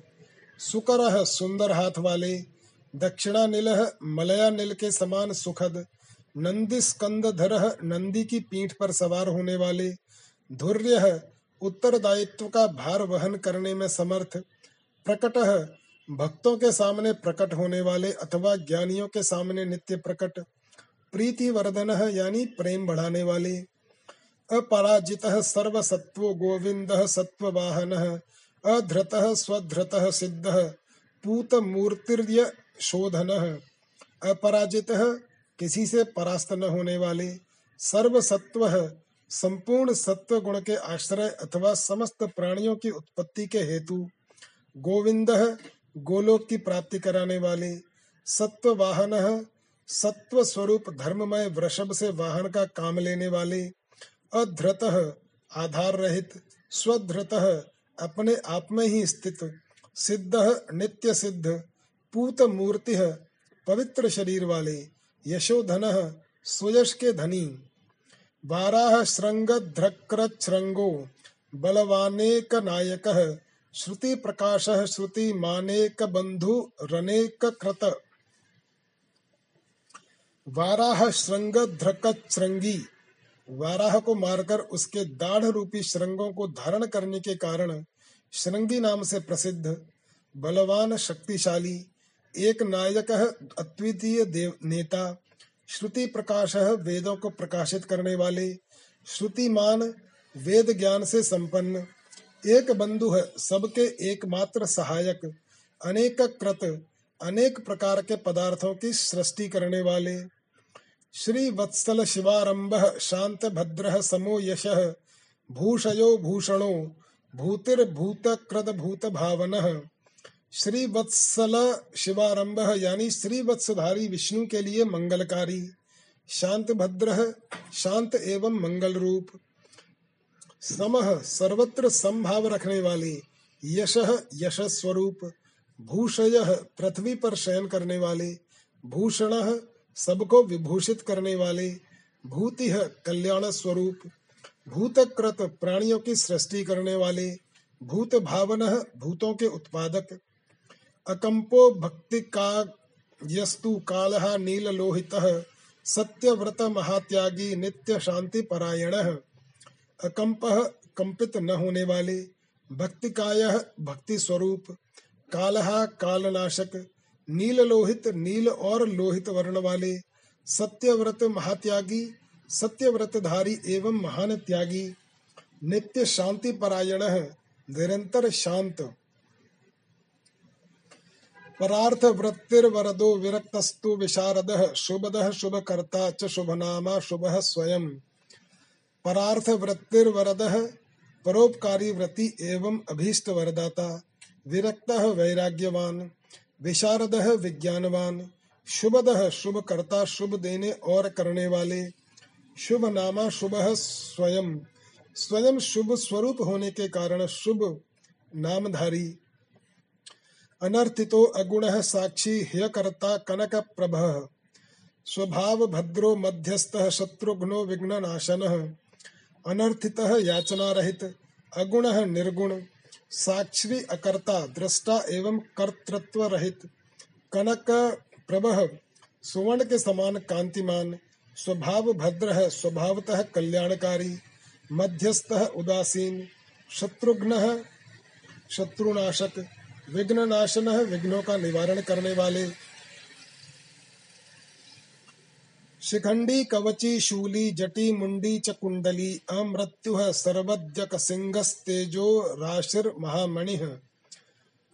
सुकर सुंदर हाथ वाले दक्षिणानिल मलयानिल के समान सुखद नंदी स्कंदधर नंदी की पीठ पर सवार होने वाले, धुर्य उत्तरदायित्व का भार वहन करने में समर्थ, प्रकट भक्तों के सामने प्रकट होने वाले अथवा ज्ञानियों के सामने नित्य प्रकट प्रीति वर्धन यानी प्रेम बढ़ाने वाले। अपराजित सर्वसत्व गोविंद सत्ववाहन अधृत स्वधृत सिद्ध पूत मूर्तिर्य शोधन। अपराजित किसी से परास्त न होने वाले। सर्वसत्व संपूर्ण सत्व गुण के आश्रय अथवा समस्त प्राणियों की उत्पत्ति के हेतु। गोविंद गोलोक की प्राप्ति कराने वाले। सत्व वाहन सत्व स्वरूप धर्ममय वृषभ से वाहन का काम लेने वाले, अधृत आधार रहित, स्वधृत अपने आप में ही स्थित, सिद्ध नित्य सिद्ध, पूत मूर्ति, पवित्र शरीर वाले, यशोधन सुयश के धनी। वाराह श्रृंगध्रक्रच्छृंगो, बलवानेक नायक, श्रुति प्रकाश श्रुति मानेक बंधु रनेक कृत। वाराह श्रृंगध्रकच्छृंगी। वाराह को मारकर उसके दाढ़ रूपी श्रृंगों को धारण करने के कारण श्रृंगी नाम से प्रसिद्ध, बलवान शक्तिशाली, एक नायक अद्वितीय देव नेता, श्रुति प्रकाश वेदों को प्रकाशित करने वाले, श्रुतिमान, वेद ज्ञान से संपन्न, एक बंधु है, सबके एकमात्र सहायक अनेक कृत अनेक प्रकार के पदार्थों की सृष्टि करने वाले। श्री वत्सल शिवारंभ शांत भद्र समो यश। भूषयो भूषणो श्री वत्सल शिवारंभ यानी श्री वत्सधारी विष्णु के लिए मंगलकारी। शांत भद्र शांत एवं मंगल रूप समह सर्वत्र संभाव रखने वाले, यश यश स्वरूप भूषय पृथ्वी पर शयन करने वाले। भूषण सबको विभूषित करने वाले भूति कल्याण स्वरूप, भूतकृत प्राणियों की सृष्टि करने वाले भूत भावन भूतों के उत्पादक। अकंपो भक्ति का यस्तु कालः नीललोहितः, सत्यव्रत महात्यागी नित्य शांति परायण। अकंप कंपित न होने वाले भक्ति काय भक्ति स्वरूप, कालहा कालनाशक नील लोहित नील और लोहित वर्ण वाले, सत्यव्रत महात्यागी, सत्यव्रतधारी एवं महान त्यागी, नित्य शांति परायण, निरंतर शांत। परार्थ वृत्तिर्वरदो विरक्तस्तु विशारदः, शुभदः शुभकर्ता च शुभनामा शुभः स्वयं। परार्थ वृत्तिर्वरदः परोपकारी व्रति एवं अभीष्ट वरदाता विरक्त वैराग्यवान। विशारदः विज्ञानवान। शुभदः शुभ कर्ता शुभ देने और करने वाले। शुभ नामा शुभ स्वयं। स्वयं शुभ स्वरूप होने के कारण शुभ नामधारी। अनर्थितो अगुण साक्षी ह्यकर्ता कनक प्रभ। स्वभाव भद्रो मध्यस्थ शत्रुघ्नो विघ्न नाशन अनर्थित याचना रहित अगुण निर्गुण। साक्षी अकर्ता, दृष्टा एवं कर्तृत्व रहित कनक प्रभ, सुवर्ण के समान कांतिमान, स्वभाव भद्र है स्वभावतः कल्याणकारी, मध्यस्थ उदासीन, शत्रुघ्न शत्रुनाशक विघ्न नाशन विघ्नों का निवारण करने वाले शिखंडी, कवची, शूली, जटी, मुंडी च कुंडली अमृत्यु सर्वज्ञक, सिंहस्तेजो, राशिर महामणि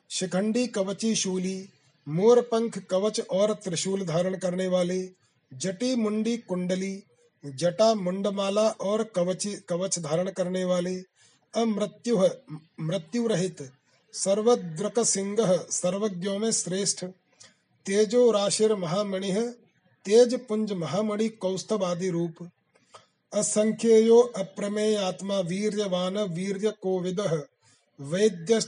शिखंडी, कवची, शूली, मोर पंख, कवच और त्रिशूल धारण करने वाले, जटी, मुंडी, कुंडली, जटा, मुंडमाला और कवच कवच धारण करने वाले अमृत्यु मृत्यु रहित सर्वद्रक सिंह, सर्वज्ञों में श्रेष्ठ, तेजो, राशिर महामणि तेज पुंज महामणि कौस्तभ आदि रूप। असंख्यो अप्रमेय आत्मा वीर्यवान वीर्य कोविद। वैद्य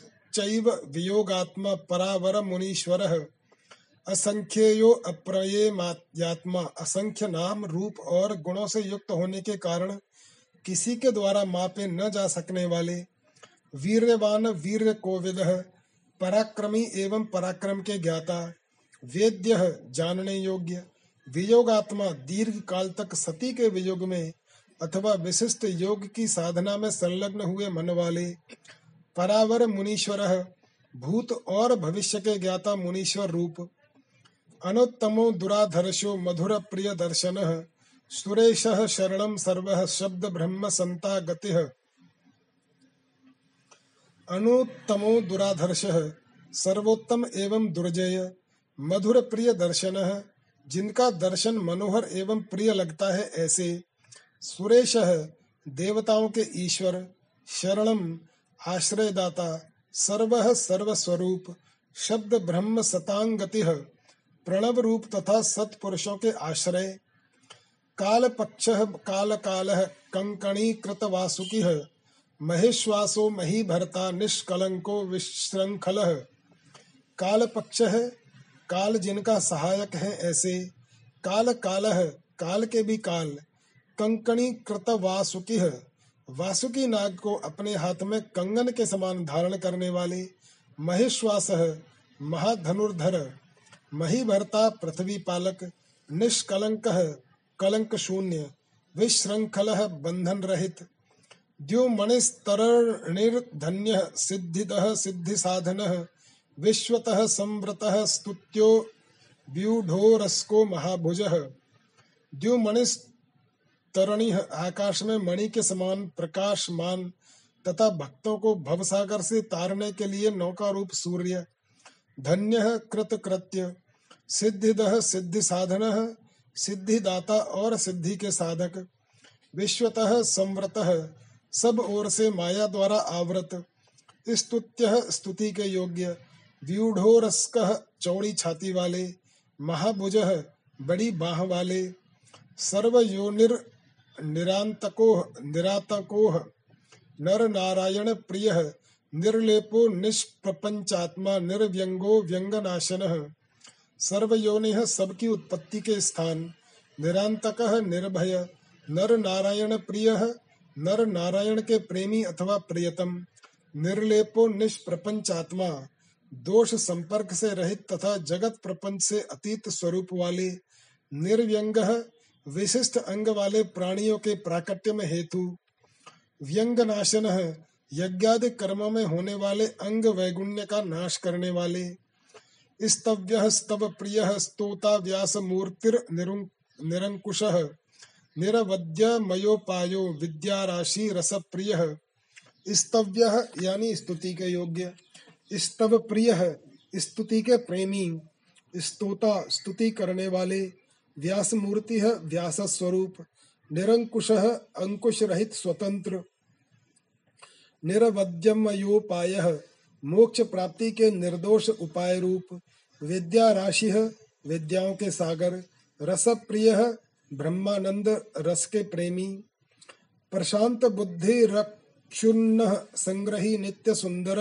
वियोगात्मा परावर मुनीश्वर। असंख्यो अप्रयेमात्मा असंख्य नाम, रूप और गुणों से युक्त होने के कारण किसी के द्वारा मापे न जा सकने वाले। वीरवान वीर कोविद, पराक्रमी एवं पराक्रम के ज्ञाता। वेद्य जानने योग्य। वियोगात्मा दीर्घ काल तक सती के वियोग में अथवा विशिष्ट योग की साधना में संलग्न हुए मन वाले परावर मुनीश्वर भूत और भविष्य के ज्ञाता मुनीश्वर रूप, अनुत्तमो दुराधर्शो मधुर प्रिय दर्शन सुरेश शरण सर्व शब्द ब्रह्म संता गति। अनुत्तमो दुराधर्श सर्वोत्तम एवं दुर्जय मधुर प्रिय दर्शन जिनका दर्शन मनोहर एवं प्रिय लगता है ऐसे, सुरेश देवताओं के ईश्वर शरणम आश्रयदाता, सर्व सर्वस्वरूप, शब्द ब्रह्म सतांगति, प्रणव रूप तथा सत्पुरुषों के आश्रय। काल पक्ष काल काल कंकणी कृत वासुकी, महेश्वासो मही भरता निष्कलंको विश्रृंखल। काल पक्ष है काल जिनका सहायक है ऐसे, काल काल काल के भी काल, कंकणी कृत वासुकी वासुकी नाग को अपने हाथ में कंगन के समान धारण करने वाले महेश्वास महाधनुर्धर मही भरता पृथ्वी पालक, निष्कलंक कलंक शून्य विश्रृंखल बंधन रहित। द्युमणिस्तरणिर्धन्य सिद्धिद सिद्धि साधन विश्वतः संवृत स्तुत्यो व्यूढ़ोरस्को महाभुज। द्युमणिस्तरणी आकाश में मणि के समान प्रकाशमान तथा भक्तों को भवसागर से तारने के लिए नौका रूप सूर्य, धन्य कृत कृत्य सिद्धिद सिद्धि साधन सिद्धिदाता और सिद्धि के साधक, विश्वतः संवृत, सब ओर से माया द्वारा आवृत, स्तुत्य स्तुति के योग्य व्यूढ़ोरस्क चौड़ी छाती वाले, महाभुज बड़ी बाह वाले सर्व योनिर निरांतको निरातको नर नारायण प्रिय, निर्लेपो निष्प्रपंचात्मा निर्व्यंगो व्यंगनाशन सर्वयोनि सबकी उत्पत्ति के स्थान निरांतक निर्भय नर नारायण प्रिय नर नारायण के प्रेमी अथवा प्रियतम, निर्लेपो निष्प्रपंचात्मा दोष संपर्क से रहित तथा जगत प्रपंच से अतीत स्वरूप वाले निर्व्यंग विशिष्ट अंग वाले प्राणियों के प्राकट्य में हेतु व्यंग नाशन यज्ञादि कर्मों में होने वाले अंग वैगुण्य का नाश करने वाले स्तव्य स्तव प्रिय स्तोता व्यास मूर्तिर निरंकुश निरवद्य मयोपायो विद्या राशि रस प्रिय स्तव्य यानी स्तुति के योग्य। स्तव प्रिय स्तुति के प्रेमी, स्तोता, स्तुति करने वाले, व्यास मूर्ति है, व्यास स्वरूप, निरंकुश अंकुश रहित स्वतंत्र। निरवध्यमयोपाय मोक्ष प्राप्ति के निर्दोष उपाय रूप, विद्या राशि विद्याओं के सागर, रस प्रिय ब्रह्मानंद रस के प्रेमी। प्रशांत बुद्धि रक्षुन्न संग्रही नित्य सुंदर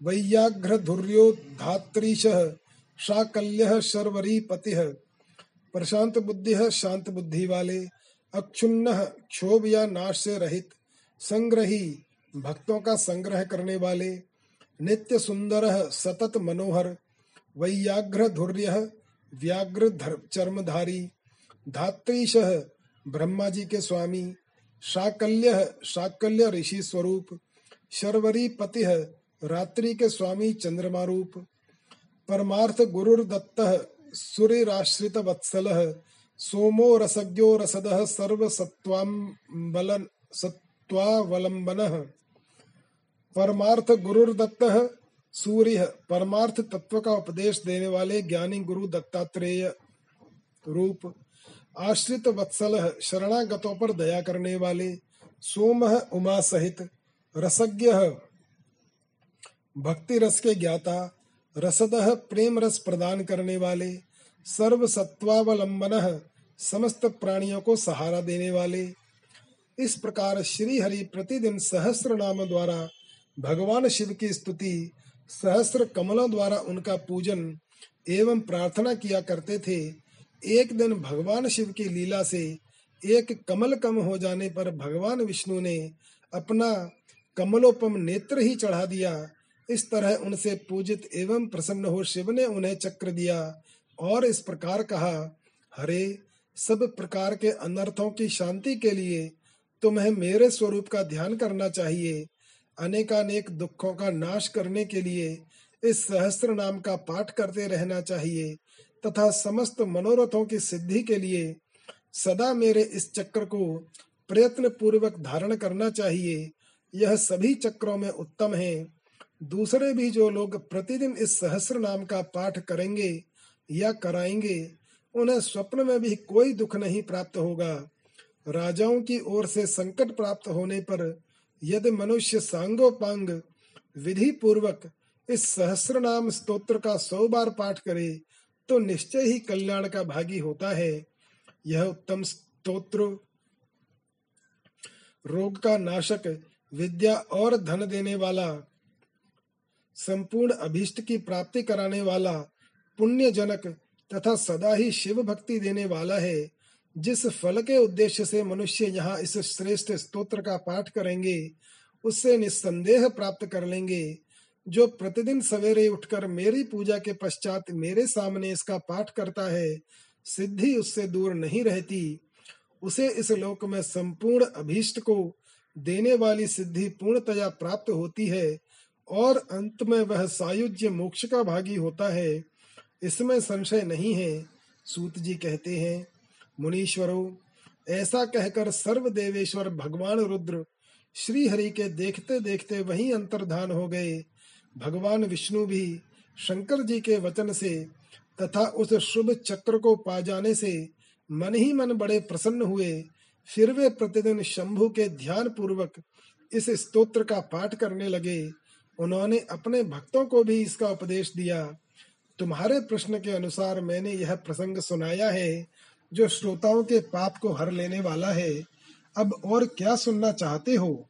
वैयाघ्र धुर्यो धात्रीश शाकल्य शर्वरी पति प्रशांत बुद्धि शांत बुद्धि वाले अक्षुन्न क्षोभ या नाश से रहित, संग्रही, भक्तों का संग्रह करने वाले, नित्य सुंदर सतत मनोहर वैयाघ्र धुर्य व्याघ्र चर्मधारी, धात्रीश ब्रह्मा जी के स्वामी, शाकल्य शाकल्य ऋषि स्वरूप शर्वरी पति रात्रि के स्वामी चंद्रमा रूप परमार्थ गुरुर्दत्त सूर्यराश्रित वत्सल, सोमो रसज्ञो रसदः सर्वसत्त्वाम्बलन सत्त्वावलम्बनः। परमार्थ गुरुर्दत्तः सूर्य परमार्थ तत्व का उपदेश देने वाले ज्ञानी गुरु दत्तात्रेय रूप, आश्रित वत्सल, शरणागतों पर दया करने वाले सोम उमा सहित रसज्ञ भक्ति रस के ज्ञाता रसद प्रेम रस प्रदान करने वाले, सर्व सत्वावलंबन समस्त प्राणियों को सहारा देने वाले। इस प्रकार श्री हरि प्रतिदिन सहस्र नाम द्वारा भगवान शिव की स्तुति, सहस्र कमलों द्वारा उनका पूजन एवं प्रार्थना किया करते थे। एक दिन भगवान शिव की लीला से एक कमल कम हो जाने पर भगवान विष्णु ने अपना कमलोपम नेत्र ही चढ़ा दिया। इस तरह उनसे पूजित एवं प्रसन्न हो शिव ने उन्हें चक्र दिया और इस प्रकार कहा, हरे, सब प्रकार के अनर्थों की शांति के लिए तुम्हें मेरे स्वरूप का ध्यान करना चाहिए। अनेकानेक दुखों का नाश करने के लिए इस सहस्त्र नाम का पाठ करते रहना चाहिए तथा समस्त मनोरथों की सिद्धि के लिए सदा मेरे इस चक्र को प्रयत्न पूर्वक धारण करना चाहिए। यह सभी चक्रों में उत्तम है। दूसरे भी जो लोग प्रतिदिन इस सहस्र नाम का पाठ करेंगे या कराएँगे, उन्हें स्वप्न में भी कोई दुख नहीं प्राप्त होगा। राजाओं की ओर से संकट प्राप्त होने पर यदि मनुष्य सांगोपांग विधि पूर्वक इस सहस्र नाम स्तोत्र का सौ बार पाठ करे तो निश्चय ही कल्याण का भागी होता है। यह उत्तम स्तोत्र रोग का नाशक, विद्या और धन देने वाला संपूर्ण अभिष्ट की प्राप्ति कराने वाला पुण्य जनक तथा सदा ही शिव भक्ति देने वाला है। जिस फल के उद्देश्य से मनुष्य यहाँ इस श्रेष्ठ स्तोत्र का पाठ करेंगे, उससे निस्संदेह प्राप्त कर लेंगे। जो प्रतिदिन सवेरे उठकर मेरी पूजा के पश्चात मेरे सामने इसका पाठ करता है, सिद्धि उससे दूर नहीं रहती। उसे इस लोक में संपूर्ण अभीष्ट को देने वाली सिद्धि पूर्णतया प्राप्त होती है। और अंत में वह सायुज्य मोक्ष का भागी होता है, इसमें संशय नहीं है, सूत जी कहते हैं। मुनीश्वरों, ऐसा कहकर सर्व देवेश्वर भगवान रुद्र श्री हरि के देखते देखते वही अंतर्धान हो गए। भगवान विष्णु भी शंकर जी के वचन से तथा उस शुभ चक्र को पा जाने से मन ही मन बड़े प्रसन्न हुए। फिर वे प्रतिदिन शंभु के ध्यान पूर्वक इस स्तोत्र का पाठ करने लगे। उन्होंने अपने भक्तों को भी इसका उपदेश दिया। तुम्हारे प्रश्न के अनुसार मैंने यह प्रसंग सुनाया है, जो श्रोताओं के पाप को हर लेने वाला है। अब और क्या सुनना चाहते हो?